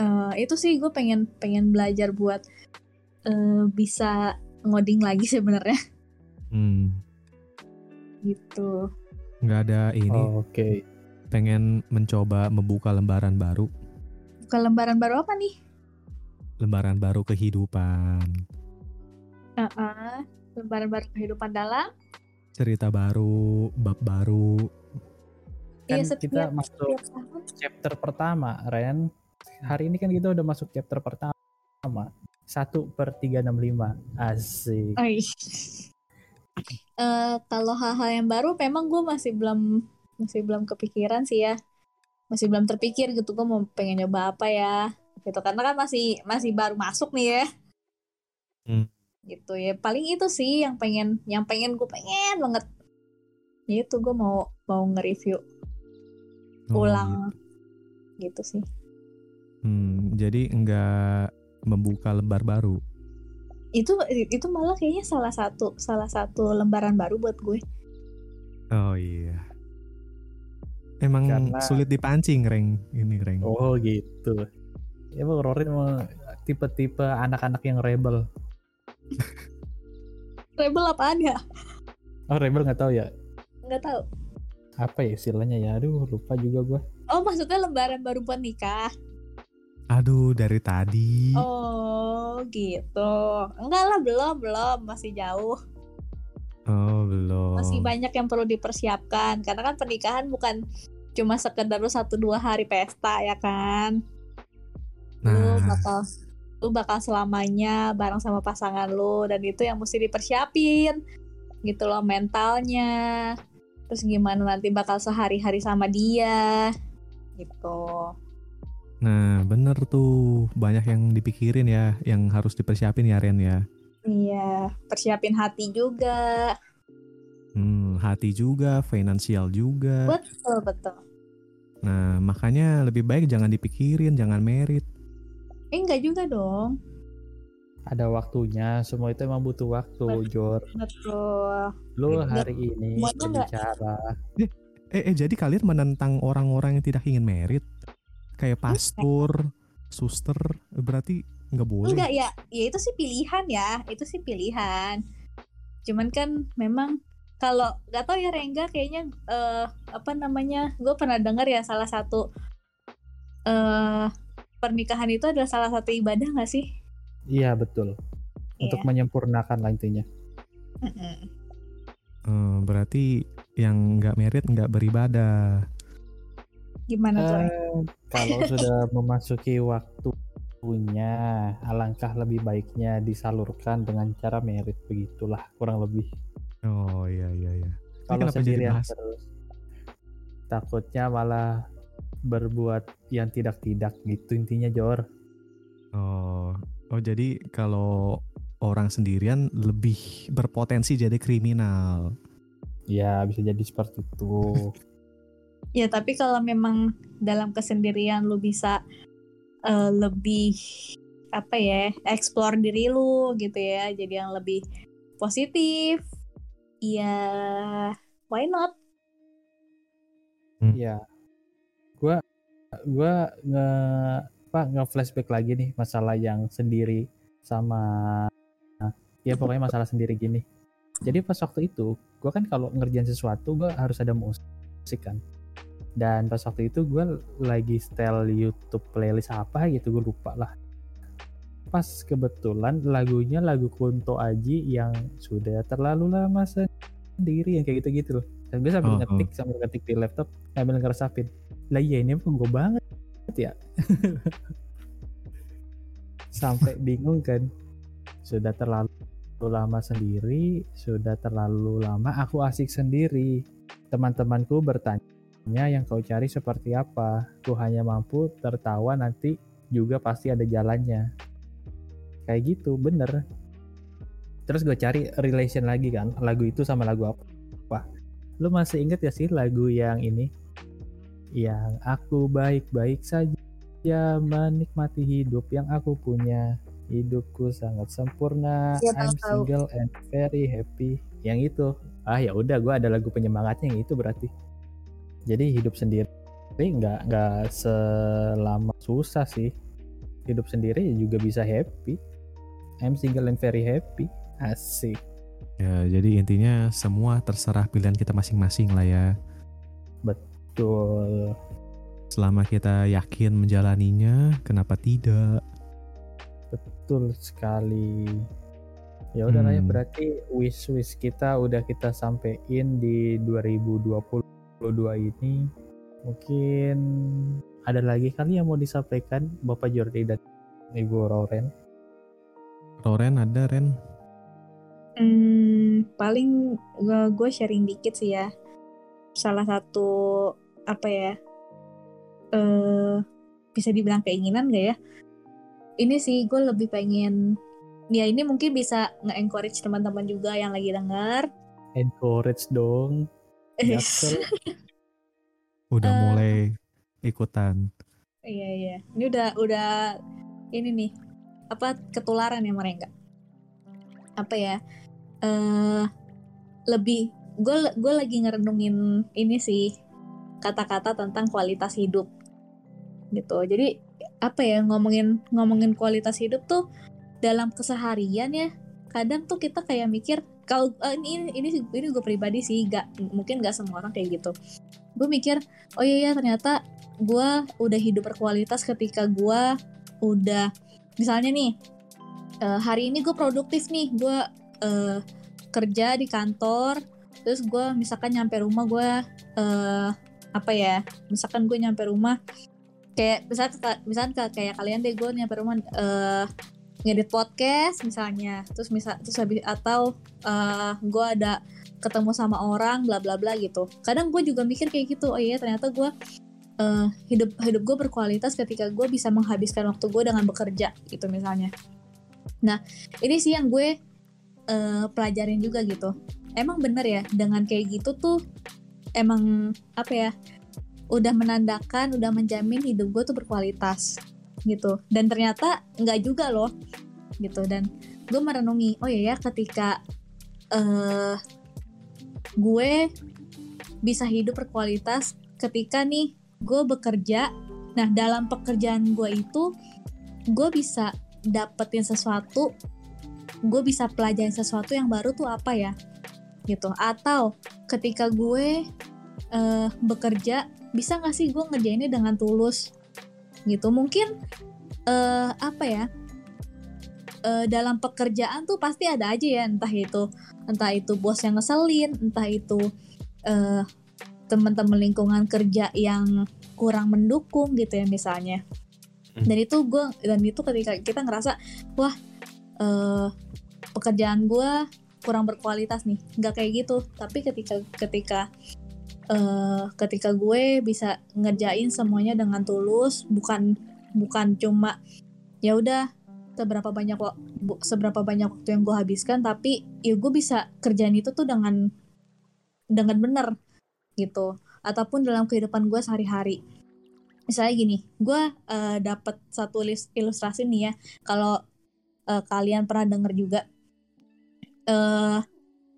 Eh, itu sih gue pengen pengen belajar buat eh, bisa ngoding lagi sebenarnya Hmm. gitu Nggak ada ini. oke Pengen mencoba membuka lembaran baru. ke lembaran baru apa nih Lembaran baru kehidupan. Heeh, lembaran baru kehidupan dalam Cerita baru, bab baru. kan Iya, kita setiap- masuk tiap tahun chapter pertama Ren hari ini kan kita udah masuk chapter pertama satu per 365 asik. Oh. Eh, kalau hal-hal yang baru memang gue masih belum masih belum kepikiran sih ya. Masih belum terpikir gitu gue mau pengen nyoba apa ya gitu. Karena kan masih masih baru masuk nih ya. Hmm. gitu ya. Paling itu sih yang pengen yang pengen gue pengen banget. Itu gue mau mau nge-review Oh, ulang. gitu sih. Hmm, jadi nggak membuka lembar baru. Itu itu malah kayaknya salah satu salah satu lembaran baru buat gue. Oh iya. Emang Karena- sulit dipancing, Reng. Ini, Reng. Oh gitu. Ya Bang Rorin emang tipe-tipe anak-anak yang rebel. Rebel apaan ya? Oh rebel nggak tahu ya? Nggak tahu. Apa ya istilahnya ya? Aduh lupa juga gua. Oh maksudnya lembaran baru buat nikah? Aduh, dari tadi. Oh gitu. Enggak lah belum belum masih jauh. Oh, belum. Masih banyak yang perlu dipersiapkan karena kan pernikahan bukan cuma sekedar lu satu dua hari pesta ya kan. Lu Nah, bakal lu bakal selamanya bareng sama pasangan lu dan itu yang mesti dipersiapin gitu loh mentalnya. Terus gimana nanti bakal sehari-hari sama dia gitu. Nah bener tuh. Banyak yang dipikirin ya, yang harus dipersiapin ya, Ren ya. Iya, persiapin hati juga. Hmm, hati juga, finansial juga. Betul, betul. Nah, makanya lebih baik jangan dipikirin, jangan merit. Eh, enggak juga dong. Ada waktunya. Semua itu emang butuh waktu, Jor. Betul. Lu Nggak- hari ini berbicara. Eh, eh, jadi kalian menentang orang-orang yang tidak ingin merit? Kayak pastor, suster, berarti nggak boleh. Enggak ya, ya itu sih pilihan ya, itu sih pilihan. Cuman kan memang kalau nggak tahu ya Rengga kayaknya eh, apa namanya, gue pernah dengar ya salah satu eh pernikahan itu adalah salah satu ibadah nggak sih? Iya betul. Untuk Iya. menyempurnakan lah intinya. Mm-mm. Eh, berarti yang nggak merit nggak beribadah. Gimana tuh? Eh, kalau sudah memasuki waktunya, alangkah lebih baiknya disalurkan dengan cara merit begitulah kurang lebih. Oh iya iya iya. Kalau sendirian terus, takutnya malah berbuat yang tidak-tidak gitu intinya Jor. Oh, oh jadi kalau orang sendirian lebih berpotensi jadi kriminal. Ya bisa jadi seperti itu. Ya tapi kalau memang dalam kesendirian lu bisa eh, lebih apa ya, explore diri lu gitu ya, jadi yang lebih positif. Ya, why not? Iya. Gua gua nge apa nge flashback lagi nih masalah yang sendiri sama ya pokoknya masalah sendiri gini. Jadi pas waktu itu, gua kan kalau ngerjain sesuatu gua harus ada musik kan. Dan pas waktu itu gua lagi setel YouTube playlist apa gitu, gue lupa lah. Pas kebetulan lagunya lagu Kunto Aji yang sudah terlalu lama sendiri yang kayak gitu-gitu loh. Dan gue sambil Oh, oh. ngetik sambil ngetik di laptop sambil ngeresapin. Lah iya ini emang gue banget ya. Sampai bingung kan. Sudah terlalu lama sendiri, sudah terlalu lama aku asik sendiri. Teman-temanku bertanya yang kau cari seperti apa. Ku hanya mampu tertawa nanti juga pasti ada jalannya. Kayak gitu, bener. Terus gue cari relation lagi kan, lagu itu sama lagu apa. Wah, lu masih inget ya sih lagu yang ini? Yang aku baik-baik saja menikmati hidup yang aku punya. Hidupku sangat sempurna. Iya, I'm single and very happy. Yang itu. Ah ya udah, gue ada lagu penyemangatnya yang itu berarti. Jadi hidup sendiri nggak nggak selama susah sih. Hidup sendiri juga bisa happy. I'm single and very happy. Asik. Ya, jadi intinya semua terserah pilihan kita masing-masing lah ya. Betul. Selama kita yakin menjalaninya, kenapa tidak? Betul sekali. Ya udah lah ya Hmm. berarti wish wish kita udah kita sampein di 2022 ini. Mungkin ada lagi kali yang mau disampaikan Bapak Jordi dan Ibu Roren. Roren ada Ren? Hmm, paling gue sharing dikit sih ya. Salah satu apa ya? Eh bisa dibilang keinginan gak ya? Ini sih gue lebih pengen ya ini mungkin bisa nge-encourage teman-teman juga yang lagi denger. Encourage dong. Gatel. Udah Eh. mulai ikutan. Iya iya. Ini udah udah ini nih apa ketularan ya mereka apa ya eh lebih gue gue lagi ngerenungin ini sih kata-kata tentang kualitas hidup gitu jadi apa ya ngomongin ngomongin kualitas hidup tuh dalam keseharian ya kadang tuh kita kayak mikir kalau eh, ini ini ini gue pribadi sih gak mungkin gak semua orang kayak gitu. Gue mikir oh iya ya ternyata gue udah hidup berkualitas ketika gue udah misalnya nih eh, hari ini gue produktif nih gue eh, kerja di kantor terus gue misalkan nyampe rumah gue eh apa ya misalkan gue nyampe rumah kayak misal misalkan ka- kayak kalian deh gue nyampe rumah eh ngedit podcast misalnya. Terus misal terus habis atau eh gue ada ketemu sama orang bla bla bla gitu. Kadang gue juga mikir kayak gitu oh iya ternyata gue eh hidup hidup gue berkualitas ketika gue bisa menghabiskan waktu gue dengan bekerja gitu misalnya. Nah ini sih yang gue eh, pelajarin juga gitu. Emang bener ya dengan kayak gitu tuh emang apa ya udah menandakan udah menjamin hidup gue tuh berkualitas gitu. Dan ternyata nggak juga loh gitu. Dan gue merenungi oh iya ya ketika eh gue bisa hidup berkualitas ketika nih gue bekerja nah dalam pekerjaan gue itu gue bisa dapetin sesuatu gue bisa pelajarin sesuatu yang baru tuh apa ya gitu. Atau ketika gue eh, bekerja bisa nggak sih gue ngerjainnya dengan tulus gitu. Mungkin eh, apa ya eh, dalam pekerjaan tuh pasti ada aja ya entah itu entah itu bos yang ngeselin entah itu eh, teman-teman lingkungan kerja yang kurang mendukung gitu ya misalnya. Hmm. dan itu gue dan itu ketika kita ngerasa wah eh, pekerjaan gue kurang berkualitas nih. Nggak kayak gitu. Tapi ketika ketika eh, ketika gue bisa ngerjain semuanya dengan tulus bukan bukan cuma ya udah seberapa banyak bu- seberapa banyak waktu yang gue habiskan tapi ya gue bisa kerjaan itu tuh dengan dengan benar gitu. Ataupun dalam kehidupan gue sehari-hari. Misalnya gini gue eh, dapat satu lis- ilustrasi nih ya. Kalau eh, kalian pernah denger juga. Eh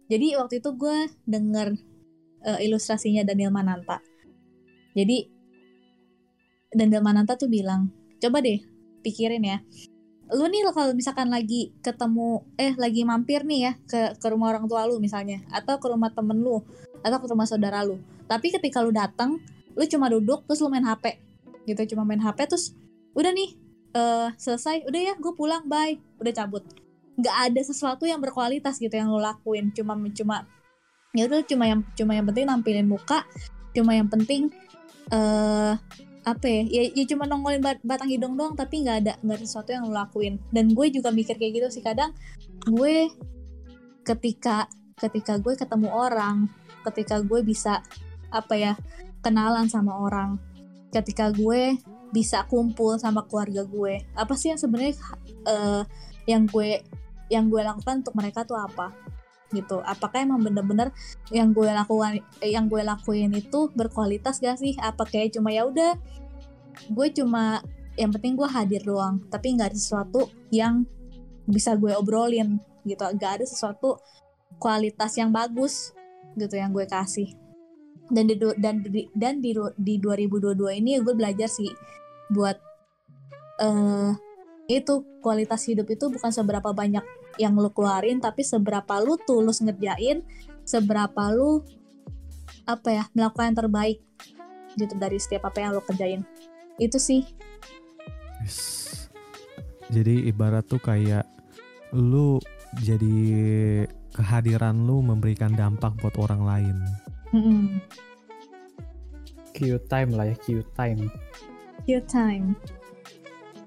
jadi waktu itu gue denger eh, ilustrasinya Daniel Mananta. Jadi Daniel Mananta tuh bilang coba deh pikirin ya. Lu nih kalau misalkan lagi ketemu eh lagi mampir nih ya ke ke rumah orang tua lu misalnya atau ke rumah temen lu atau ke rumah saudara lu. Tapi ketika lu datang lu cuma duduk terus lu main HP gitu cuma main HP terus udah nih eh selesai udah ya gue pulang bye. Udah cabut. Nggak ada sesuatu yang berkualitas gitu yang lo lakuin. Cuma cuma ya udah cuma yang cuma yang penting nampilin muka cuma yang penting eh apa ya, ya ya cuma nongolin bat- batang hidung doang tapi nggak ada nggak ada sesuatu yang lo lakuin. Dan gue juga mikir kayak gitu sih kadang gue ketika ketika gue ketemu orang ketika gue bisa apa ya kenalan sama orang ketika gue bisa kumpul sama keluarga gue apa sih yang sebenarnya eh, yang gue yang gue lakukan untuk mereka tuh apa gitu. Apakah emang bener-bener yang gue lakukan eh, yang gue lakuin itu berkualitas gak sih? Apa kayak cuma ya udah gue cuma yang penting gue hadir doang tapi nggak ada sesuatu yang bisa gue obrolin gitu. Gak ada sesuatu kualitas yang bagus gitu yang gue kasih. Dan di dan di dan di, di 2022 ini gue belajar sih buat eh itu kualitas hidup itu bukan seberapa banyak yang lu keluarin tapi seberapa lu tulus ngerjain seberapa lu apa ya melakukan yang terbaik gitu dari setiap apa yang lu kerjain itu sih Yes. Jadi ibarat tuh kayak lu jadi kehadiran lu memberikan dampak buat orang lain. Mm-mm. Q time lah ya Q time your time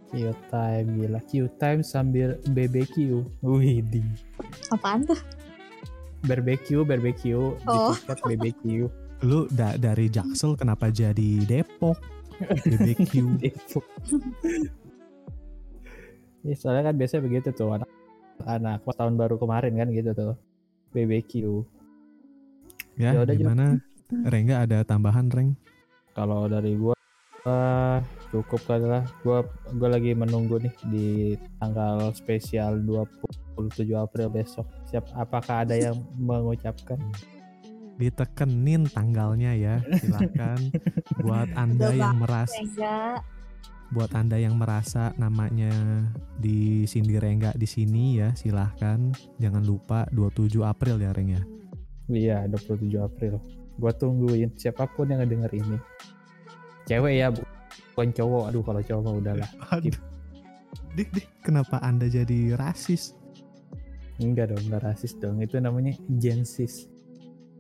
Q time gila Q time sambil BBQ wih di apaan tuh barbecue barbecue Oh. di tiket BBQ Lu da- dari Jaksel kenapa jadi Depok? BBQ. Depok. Ya, soalnya kan biasanya begitu tuh anak anak pas tahun baru kemarin kan gitu tuh BBQ. ya, Ya udah, gimana? Rengga ada tambahan, Reng? Kalau dari gua eh, cukup lah gue gue lagi menunggu nih di tanggal spesial 27 April besok. Siap apakah ada yang mengucapkan? Ditekenin tanggalnya ya, silahkan. buat anda yang merasa, buat anda yang merasa namanya di Cindy Rengga di sini ya, silahkan. Jangan lupa 27 April ya Reng ya. iya 27 April. Gue tungguin siapa pun yang ngedenger ini. Cewek ya bu- bukan cowok aduh kalau cowok mah udahlah. Aduh. Dih, dih, kenapa anda jadi rasis? enggak dong enggak rasis dong. Itu namanya gensis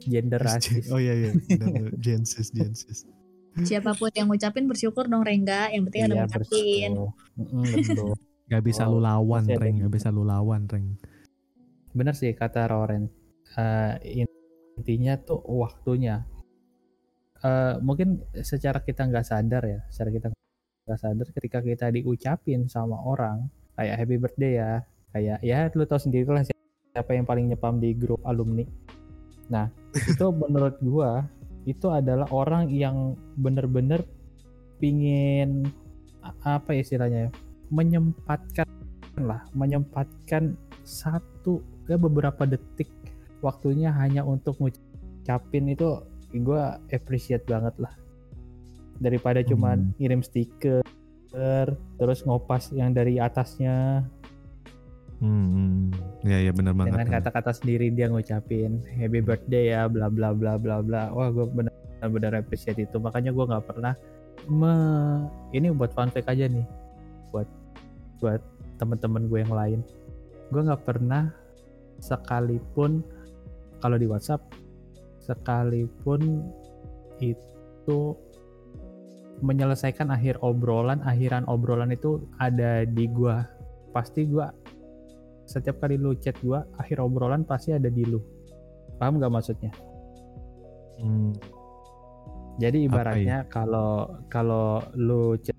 gender rasis. Oh iya iya, benar, Gensis Gensis. Siapa pun yang ngucapin bersyukur dong Rengga. Yang penting ada Iya, ngucapin. Gak bisa Oh, lu lawan ada Reng, gak bisa lu lawan Reng. bener sih kata Roren. Eh, intinya tuh waktunya Eh, mungkin secara kita nggak sadar ya secara kita nggak sadar ketika kita diucapin sama orang kayak happy birthday ya kayak ya lu tahu sendiri lah siapa yang paling nyepam di grup alumni. Nah itu menurut gua itu adalah orang yang bener-bener pingin apa ya istilahnya ya, menyempatkan lah menyempatkan satu ya beberapa detik waktunya hanya untuk ngucapin itu gue appreciate banget lah. Daripada cuman Hmm. ngirim stiker terus ngopas yang dari atasnya. Hmm, ya ya benar banget. dengan kata-kata sendiri dia ngucapin happy birthday ya bla bla bla bla bla. Wah gue benar-benar appreciate itu. Makanya gue nggak pernah me ini buat fun fact aja nih. Buat buat temen-temen gue yang lain. Gue nggak pernah sekalipun kalau di WhatsApp sekalipun itu menyelesaikan akhir obrolan akhiran obrolan itu ada di gua. Pasti gua setiap kali lu chat gua akhir obrolan pasti ada di lu. Paham nggak maksudnya? Hmm, jadi ya? ibaratnya kalau kalau lu chat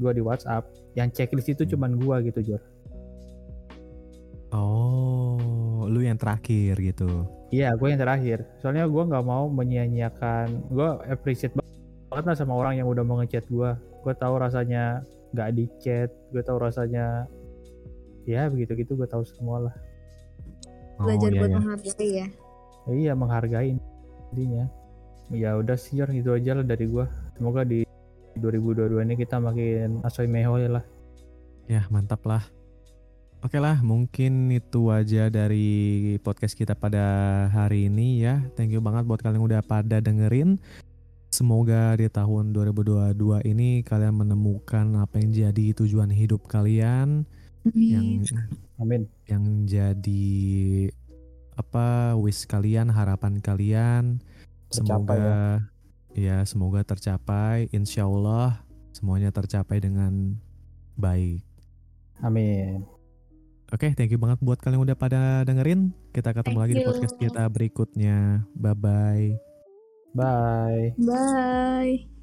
gua di WhatsApp yang checklist itu Hmm. cuman gua gitu Jor. Oh, lu yang terakhir gitu. Iya, gue yang terakhir. Soalnya gue nggak mau menyia-nyiakan. Gue appreciate banget lah sama orang yang udah mau ngechat gue. Gue tahu rasanya nggak di chat. Gue tahu rasanya ya begitu-gitu. Gue tahu semua lah. Oh Belajar iya buat ya. menghargai ya. Ya, iya menghargai intinya. Ya udah sih Jor, itu aja lah dari gue. Semoga di 2022 ini kita makin asoy mehoy lah. Ya mantap lah. Oke lah, mungkin itu aja dari podcast kita pada hari ini ya. Thank you banget buat kalian yang udah pada dengerin. Semoga di tahun 2022 ini kalian menemukan apa yang jadi tujuan hidup kalian, yang Amin. yang jadi apa wish kalian, harapan kalian. Tercapai Semoga ya semoga tercapai. Insya Allah semuanya tercapai dengan baik. Amin. Oke, thank you banget buat kalian yang udah pada dengerin. Kita ketemu Thank lagi di you. podcast kita berikutnya. Bye bye. Bye. Bye.